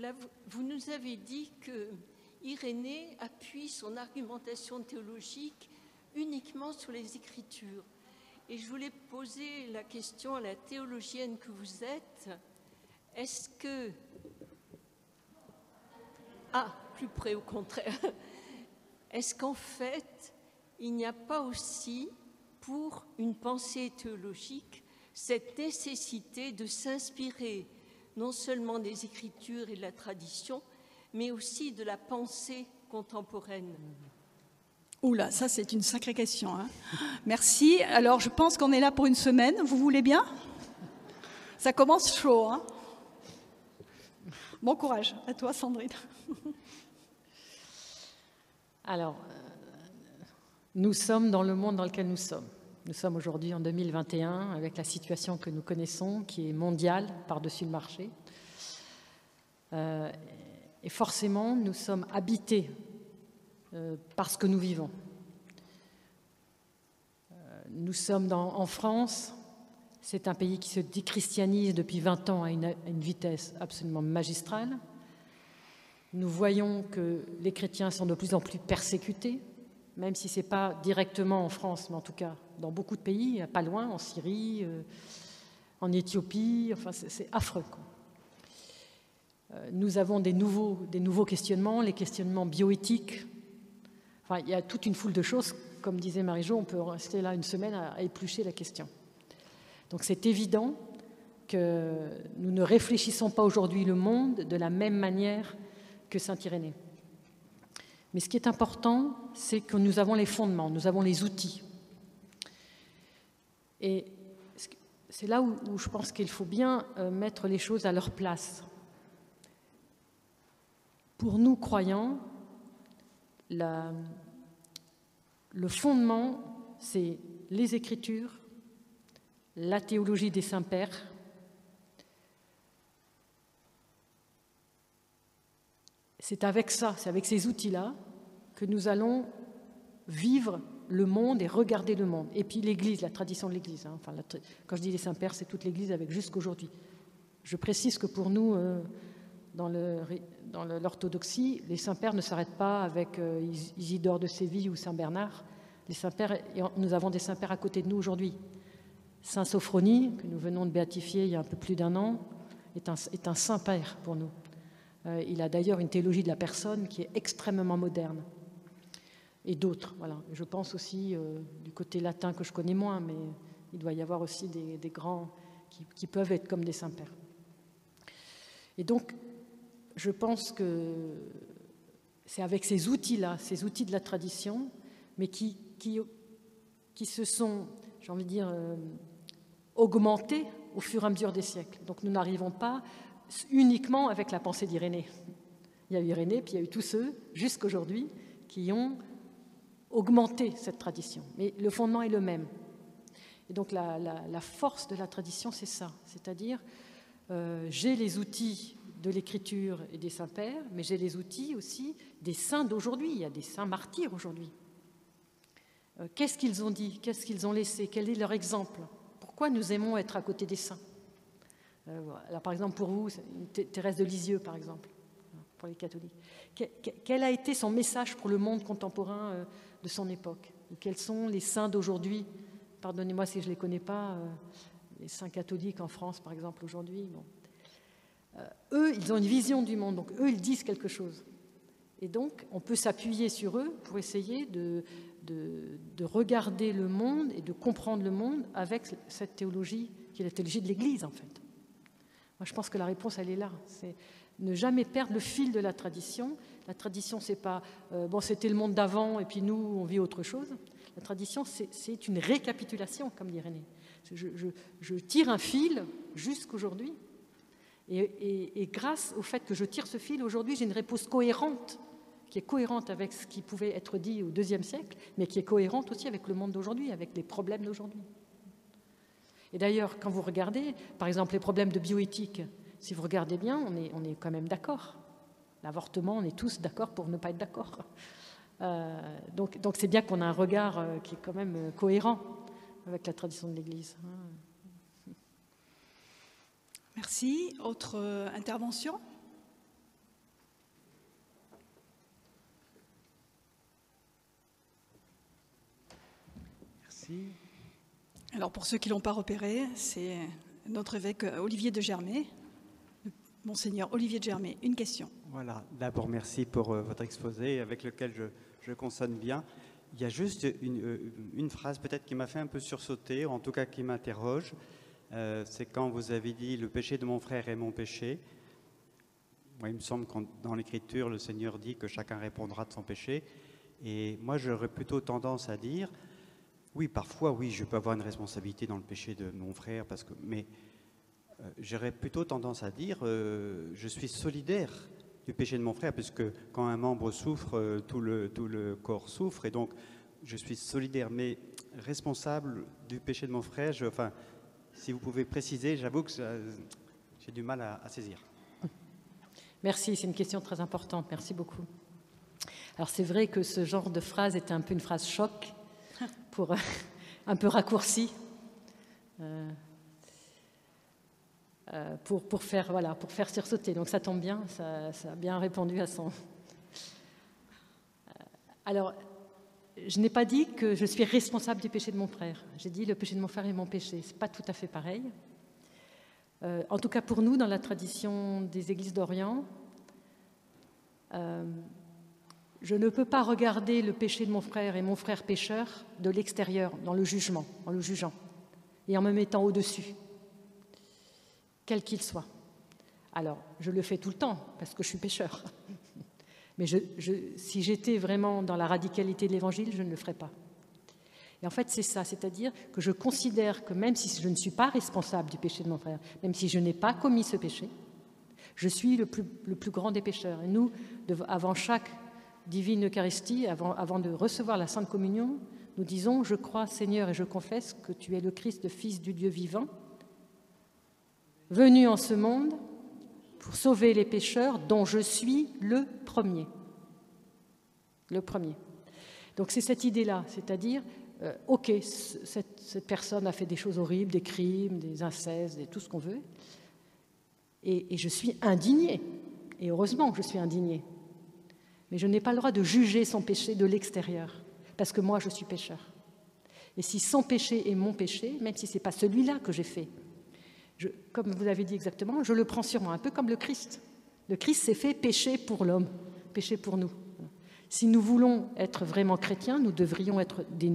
Voilà, vous, nous avez dit que Irénée appuie son argumentation théologique uniquement sur les Écritures. Et je voulais poser la question à la théologienne que vous êtes. Est-ce que... Ah, plus près au contraire. Est-ce qu'en fait, il n'y a pas aussi, pour une pensée théologique, cette nécessité de s'inspirer non seulement des écritures et de la tradition, mais aussi de la pensée contemporaine Oula, ça c'est une sacrée question. Hein. Merci. Alors je pense qu'on est là pour une semaine. Vous voulez bien? Ça commence chaud. Hein. bon courage. À toi Sandrine. Alors, euh, nous sommes dans le monde dans lequel nous sommes. Nous sommes aujourd'hui en 2021 avec la situation que nous connaissons, qui est mondiale par-dessus le marché. Euh, et forcément, nous sommes habités euh, par ce que nous vivons. Euh, nous sommes en France, c'est un pays qui se déchristianise depuis 20 ans à une vitesse absolument magistrale. Nous voyons que les chrétiens sont de plus en plus persécutés, même si ce n'est pas directement en France, mais en tout cas dans beaucoup de pays, pas loin, en Syrie, euh, en Éthiopie, enfin c'est affreux. Euh, nous avons des nouveaux, questionnements, les questionnements bioéthiques. Il y a toute une foule de choses. Comme disait Marie-Jo, on peut rester là une semaine à, éplucher la question. Donc c'est évident que nous ne réfléchissons pas aujourd'hui le monde de la même manière que Saint Irénée. Mais ce qui est important, c'est que nous avons les fondements, nous avons les outils. Et c'est là où, je pense qu'il faut bien euh, mettre les choses à leur place. Pour nous, croyants, le fondement, c'est les Écritures, la théologie des saints-pères, c'est avec ça, c'est avec ces outils-là que nous allons vivre le monde et regarder le monde. Et puis l'Église, la tradition de l'Église. Hein. Quand je dis les saints-pères, c'est toute l'Église avec jusqu'aujourd'hui. Je précise que pour nous, euh, dans l'orthodoxie, les saints-pères ne s'arrêtent pas avec euh, Isidore de Séville ou Saint Bernard. Les saints-pères, nous avons des saints-pères à côté de nous aujourd'hui. Saint Sophronie, que nous venons de béatifier il y a un peu plus d'un an, est un saint-père pour nous. Euh, il a d'ailleurs une théologie de la personne qui est extrêmement moderne. Et d'autres, voilà. Je pense aussi euh, du côté latin que je connais moins, mais il doit y avoir aussi des, grands qui, peuvent être comme des saints-pères. Et donc, je pense que c'est avec ces outils-là, ces outils de la tradition, mais qui, qui, qui se sont, j'ai envie de dire, euh, augmentés au fur et à mesure des siècles. Donc nous n'arrivons pas uniquement avec la pensée d'Irénée. Il y a eu Irénée, puis il y a eu tous ceux, jusqu'aujourd'hui, qui ont augmenté cette tradition. Mais le fondement est le même. Et donc la, force de la tradition, c'est ça. C'est-à-dire, euh, j'ai les outils de l'écriture et des saints-pères, mais j'ai les outils aussi des saints d'aujourd'hui. Il y a des saints martyrs aujourd'hui. Euh, qu'est-ce qu'ils ont dit? Qu'est-ce qu'ils ont laissé? Quel est leur exemple? Pourquoi nous aimons être à côté des saints? Euh, par exemple, pour vous, Thérèse de Lisieux, par exemple, pour les catholiques. Quel a été son message pour le monde contemporain euh, de son époque? Quels sont les saints d'aujourd'hui? Pardonnez-moi si je ne les connais pas, euh, les saints catholiques en France, par exemple, aujourd'hui. eux, ils ont une vision du monde, donc eux, ils disent quelque chose. Et donc, on peut s'appuyer sur eux pour essayer de, regarder le monde et de comprendre le monde avec cette théologie qui est la théologie de l'Église, en fait. Moi, je pense que la réponse, elle est là. C'est ne jamais perdre le fil de la tradition. La tradition, c'est pas euh, bon, c'était le monde d'avant et puis nous, on vit autre chose. La tradition, c'est une récapitulation, comme dit René. Je, tire un fil jusqu'aujourd'hui. Et, et, grâce au fait que je tire ce fil aujourd'hui, j'ai une réponse cohérente, qui est cohérente avec ce qui pouvait être dit au deuxième siècle, mais qui est cohérente aussi avec le monde d'aujourd'hui, avec les problèmes d'aujourd'hui. Et d'ailleurs, quand vous regardez, par exemple, les problèmes de bioéthique, si vous regardez bien, on est, on est quand même d'accord. L'avortement, on est tous d'accord pour ne pas être d'accord. Euh, donc, donc c'est bien qu'on a un regard euh, qui est quand même euh, cohérent avec la tradition de l'Église. Merci. Autre intervention? Merci. Alors pour ceux qui ne l'ont pas repéré, c'est notre évêque Olivier de Germay. Monseigneur Olivier de Germay, une question. Voilà, d'abord merci pour euh, votre exposé avec lequel je, consonne bien. Il y a juste une, euh, phrase peut-être qui m'a fait un peu sursauter, ou en tout cas qui m'interroge. Euh, c'est quand vous avez dit le péché de mon frère est mon péché. Moi, il me semble que dans l'Écriture, le Seigneur dit que chacun répondra de son péché. Et moi, j'aurais plutôt tendance à dire oui, parfois, oui, je peux avoir une responsabilité dans le péché de mon frère, parce que, mais euh, j'aurais plutôt tendance à dire, euh, je suis solidaire du péché de mon frère, puisque quand un membre souffre, euh, tout, le, corps souffre, et donc je suis solidaire, mais responsable du péché de mon frère, enfin, si vous pouvez préciser, j'avoue que j'ai du mal à, à saisir. Merci, c'est une question très importante, merci beaucoup. Alors c'est vrai que ce genre de phrase était un peu une phrase choc, pour un peu raccourci. Euh, euh, pour, pour, faire, voilà, pour faire sursauter. Donc ça tombe bien, ça, a bien répondu à son. Euh, alors, je n'ai pas dit que je suis responsable du péché de mon frère. J'ai dit le péché de mon frère est mon péché. C'est pas tout à fait pareil. en tout cas, pour nous, dans la tradition des églises d'Orient, je ne peux pas regarder le péché de mon frère et mon frère pécheur de l'extérieur, dans le jugement, en le jugeant, et en me mettant au-dessus, quel qu'il soit. Alors, je le fais tout le temps, parce que je suis pécheur. Mais si j'étais vraiment dans la radicalité de l'Évangile, je ne le ferais pas. Et en fait, c'est ça, c'est-à-dire que je considère que même si je ne suis pas responsable du péché de mon frère, même si je n'ai pas commis ce péché, je suis le plus, le plus grand des pécheurs. Et nous, avant chaque divine Eucharistie, avant, de recevoir la Sainte Communion, nous disons, je crois Seigneur et je confesse que tu es le Christ, Fils du Dieu vivant, venu en ce monde pour sauver les pécheurs dont je suis le premier. Le premier. Donc c'est cette idée-là, c'est-à-dire, euh, ok, cette, personne a fait des choses horribles, des crimes, des incestes, tout ce qu'on veut, et, et je suis indigné, et heureusement je suis indigné. Mais je n'ai pas le droit de juger son péché de l'extérieur, parce que moi je suis pécheur. Et si son péché est mon péché, même si ce n'est pas celui-là que j'ai fait, comme vous avez dit exactement, je le prends sur moi, un peu comme le Christ. Le Christ s'est fait péché pour l'homme, péché pour nous. Si nous voulons être vraiment chrétiens, nous devrions être des,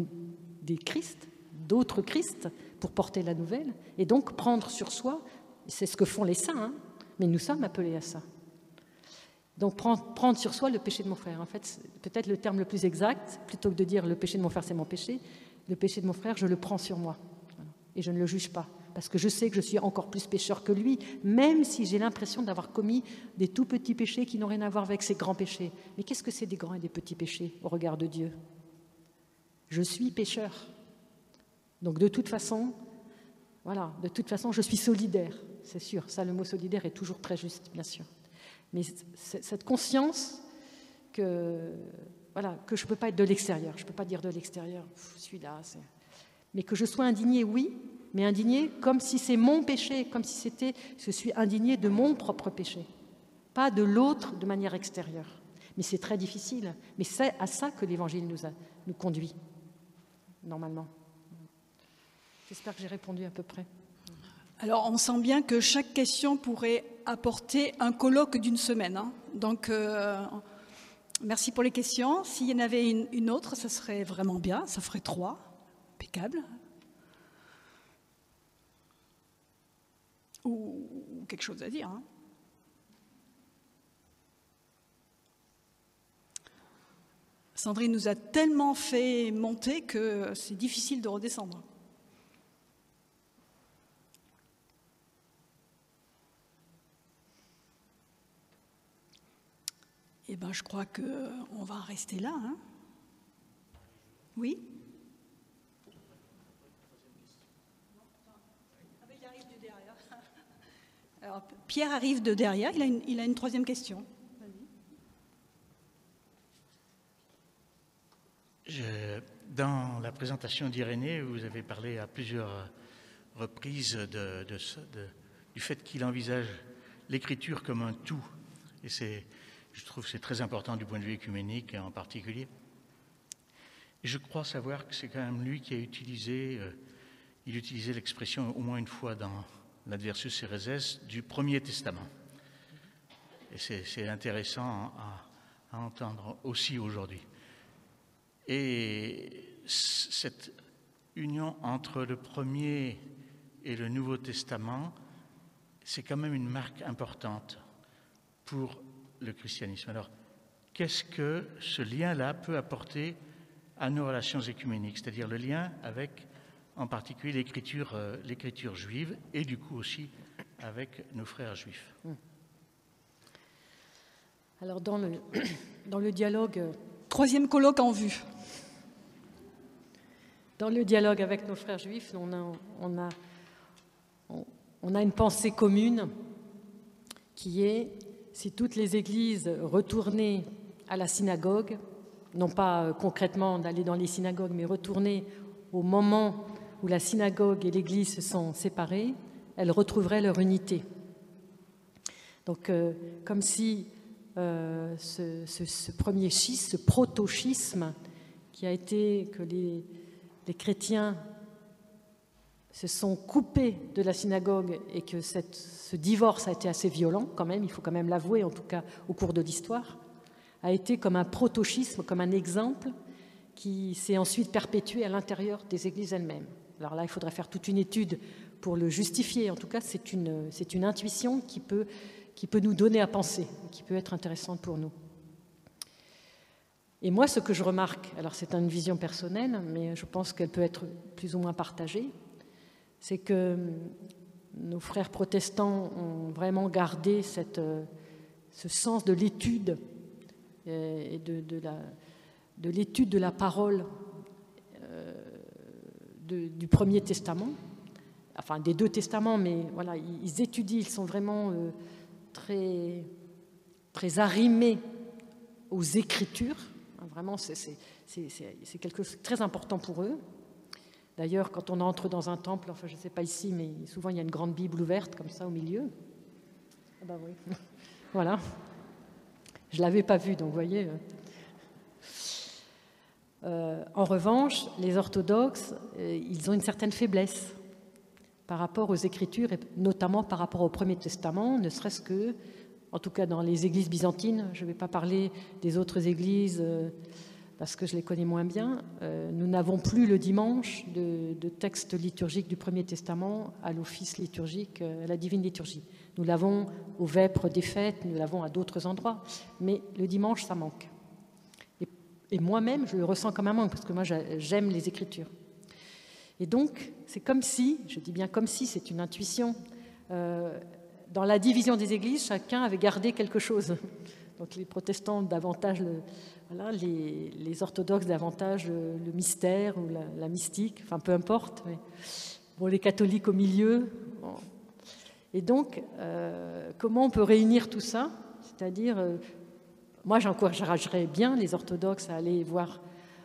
des Christ, d'autres Christ, pour porter la nouvelle, et donc prendre sur soi, c'est ce que font les saints, hein, mais nous sommes appelés à ça. Donc prendre, sur soi le péché de mon frère. En fait, peut-être le terme le plus exact, plutôt que de dire le péché de mon frère c'est mon péché, le péché de mon frère je le prends sur moi et je ne le juge pas parce que je sais que je suis encore plus pécheur que lui, même si j'ai l'impression d'avoir commis des tout petits péchés qui n'ont rien à voir avec ses grands péchés. Mais qu'est-ce que c'est des grands et des petits péchés au regard de Dieu? Je suis pécheur. Donc de toute façon, voilà, de toute façon, je suis solidaire, c'est sûr. Ça, le mot solidaire est toujours très juste, bien sûr. Mais cette conscience que, voilà, que je ne peux pas être de l'extérieur, je ne peux pas dire de l'extérieur, celui-là, mais que je sois indigné, oui, mais indigné comme si c'est mon péché, comme si c'était, je suis indigné de mon propre péché, pas de l'autre de manière extérieure. Mais c'est très difficile. Mais c'est à ça que l'Évangile nous, conduit, normalement. J'espère que j'ai répondu à peu près. Alors, on sent bien que chaque question pourrait apporter un colloque d'une semaine. Hein. Donc, euh, merci pour les questions. S'il y en avait une, autre, ça serait vraiment bien. Ça ferait trois. Impeccable. ou, quelque chose à dire. Hein. Sandrine nous a tellement fait monter que c'est difficile de redescendre. Eh bien, je crois qu'on va rester là. Hein. oui? Pierre arrive de derrière, il a une, troisième question. dans la présentation d'Irénée, vous avez parlé à plusieurs reprises du fait qu'il envisage l'écriture comme un tout. Et je trouve que c'est très important du point de vue écuménique en particulier. Je crois savoir que c'est quand même lui qui a utilisé, euh, il utilisait l'expression au moins une fois dans, l'adversus Cereses du Premier Testament. Et c'est intéressant à, entendre aussi aujourd'hui. Et cette union entre le Premier et le Nouveau Testament, c'est quand même une marque importante pour le christianisme. Alors, qu'est-ce que ce lien-là peut apporter à nos relations écuméniques, c'est-à-dire le lien avec en particulier l'écriture, euh, l'écriture juive et du coup aussi avec nos frères juifs? Hmm. Alors dans le, dans le dialogue... Euh, Troisième colloque en vue. Dans le dialogue avec nos frères juifs, on a, on a, on a une pensée commune qui est, si toutes les églises retournaient à la synagogue, non pas euh, concrètement d'aller dans les synagogues, mais retourner au moment où la synagogue et l'Église se sont séparées, elles retrouveraient leur unité. Donc, euh, comme si euh, ce, premier schisme, ce proto-schisme, qui a été que les, chrétiens se sont coupés de la synagogue et que ce divorce a été assez violent, quand même, il faut quand même l'avouer, en tout cas au cours de l'histoire, a été comme un proto-schisme, comme un exemple qui s'est ensuite perpétué à l'intérieur des églises elles-mêmes. Alors là, il faudrait faire toute une étude pour le justifier. En tout cas, c'est une, intuition qui peut nous donner à penser, qui peut être intéressante pour nous. Et moi, ce que je remarque, alors c'est une vision personnelle, mais je pense qu'elle peut être plus ou moins partagée, c'est que nos frères protestants ont vraiment gardé cette, ce sens de l'étude et de, de l'étude de, la parole euh, du Premier Testament, enfin des deux testaments, mais voilà, ils, étudient, ils sont vraiment euh, très, très arrimés aux Écritures. Vraiment, c'est quelque chose de très important pour eux. D'ailleurs, quand on entre dans un temple, enfin je ne sais pas ici, mais souvent il y a une grande Bible ouverte comme ça au milieu. Ah ben oui. voilà. Je ne l'avais pas vu, donc vous voyez. Euh. Euh, en revanche, les orthodoxes, euh, ils ont une certaine faiblesse par rapport aux Écritures, et notamment par rapport au Premier Testament, ne serait-ce que, en tout cas dans les églises byzantines, je ne vais pas parler des autres églises parce que je les connais moins bien, euh, nous n'avons plus le dimanche de, texte liturgique du Premier Testament à l'office liturgique, euh, à la divine liturgie. Nous l'avons au vêpres des fêtes, nous l'avons à d'autres endroits, mais le dimanche, ça manque. Et, moi-même, je le ressens comme un manque, parce que moi, j'aime les Écritures. Et donc, c'est comme si, je dis bien comme si, c'est une intuition, euh, dans la division des églises, chacun avait gardé quelque chose. Donc les protestants davantage le, voilà, les, orthodoxes davantage le, mystère ou la, mystique, enfin peu importe. Bon, les catholiques au milieu. Et donc, euh, comment on peut réunir tout ça? C'est-à-dire, euh, moi j'encouragerais bien les orthodoxes à aller voir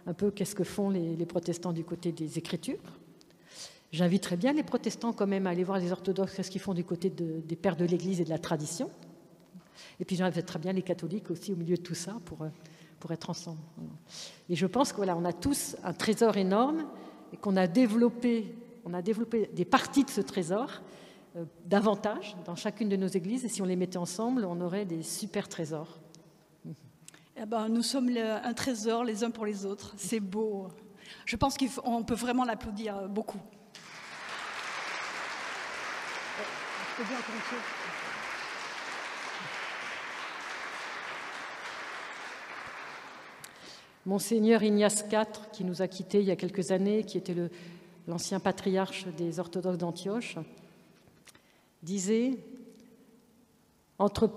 un peu qu'est-ce que font les, protestants du côté des Écritures. J'inviterais bien les protestants quand même à aller voir les orthodoxes qu'est-ce qu'ils font du côté des pères de l'Église et de la tradition. Et puis j'inviterais bien les catholiques aussi au milieu de tout ça pour, euh, pour être ensemble. Et je pense qu'on on a tous un trésor énorme et qu'on a développé, on a développé des parties de ce trésor euh, davantage dans chacune de nos églises. Et si on les mettait ensemble, on aurait des super trésors. Eh ben, nous sommes un trésor les uns pour les autres. C'est beau. Je pense qu'on peut vraiment l'applaudir beaucoup. Monseigneur Ignace IV, qui nous a quittés il y a quelques années, qui était l'ancien patriarche des orthodoxes d'Antioche, disait entre,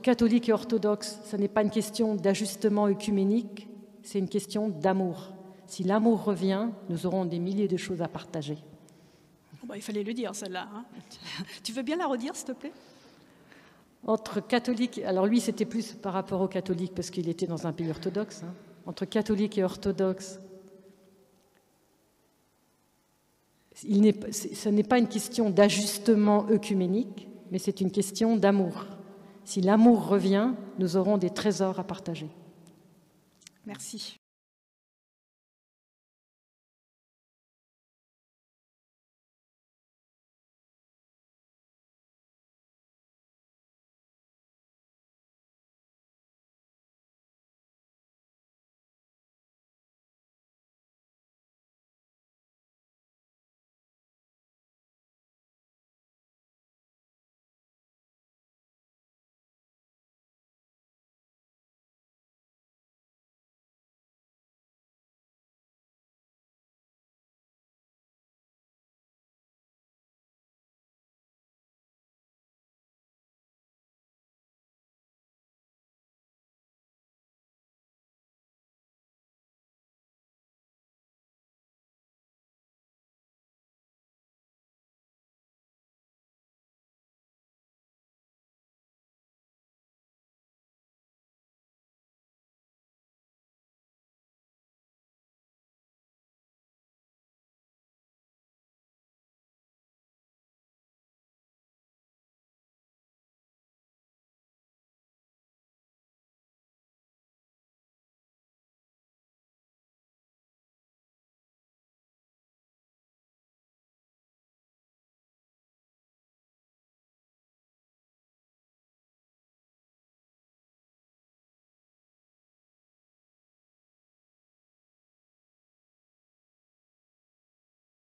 catholiques et orthodoxes, ce n'est pas une question d'ajustement œcuménique, c'est une question d'amour. Si l'amour revient, nous aurons des milliers de choses à partager. il fallait le dire, celle-là. Hein. tu veux bien la redire, s'il te plaît? Entre catholiques, alors lui c'était plus par rapport aux catholiques parce qu'il était dans un pays orthodoxe, hein. entre catholiques et orthodoxes, ce n'est pas une question d'ajustement œcuménique, mais c'est une question d'amour. Si l'amour revient, nous aurons des trésors à partager. Merci.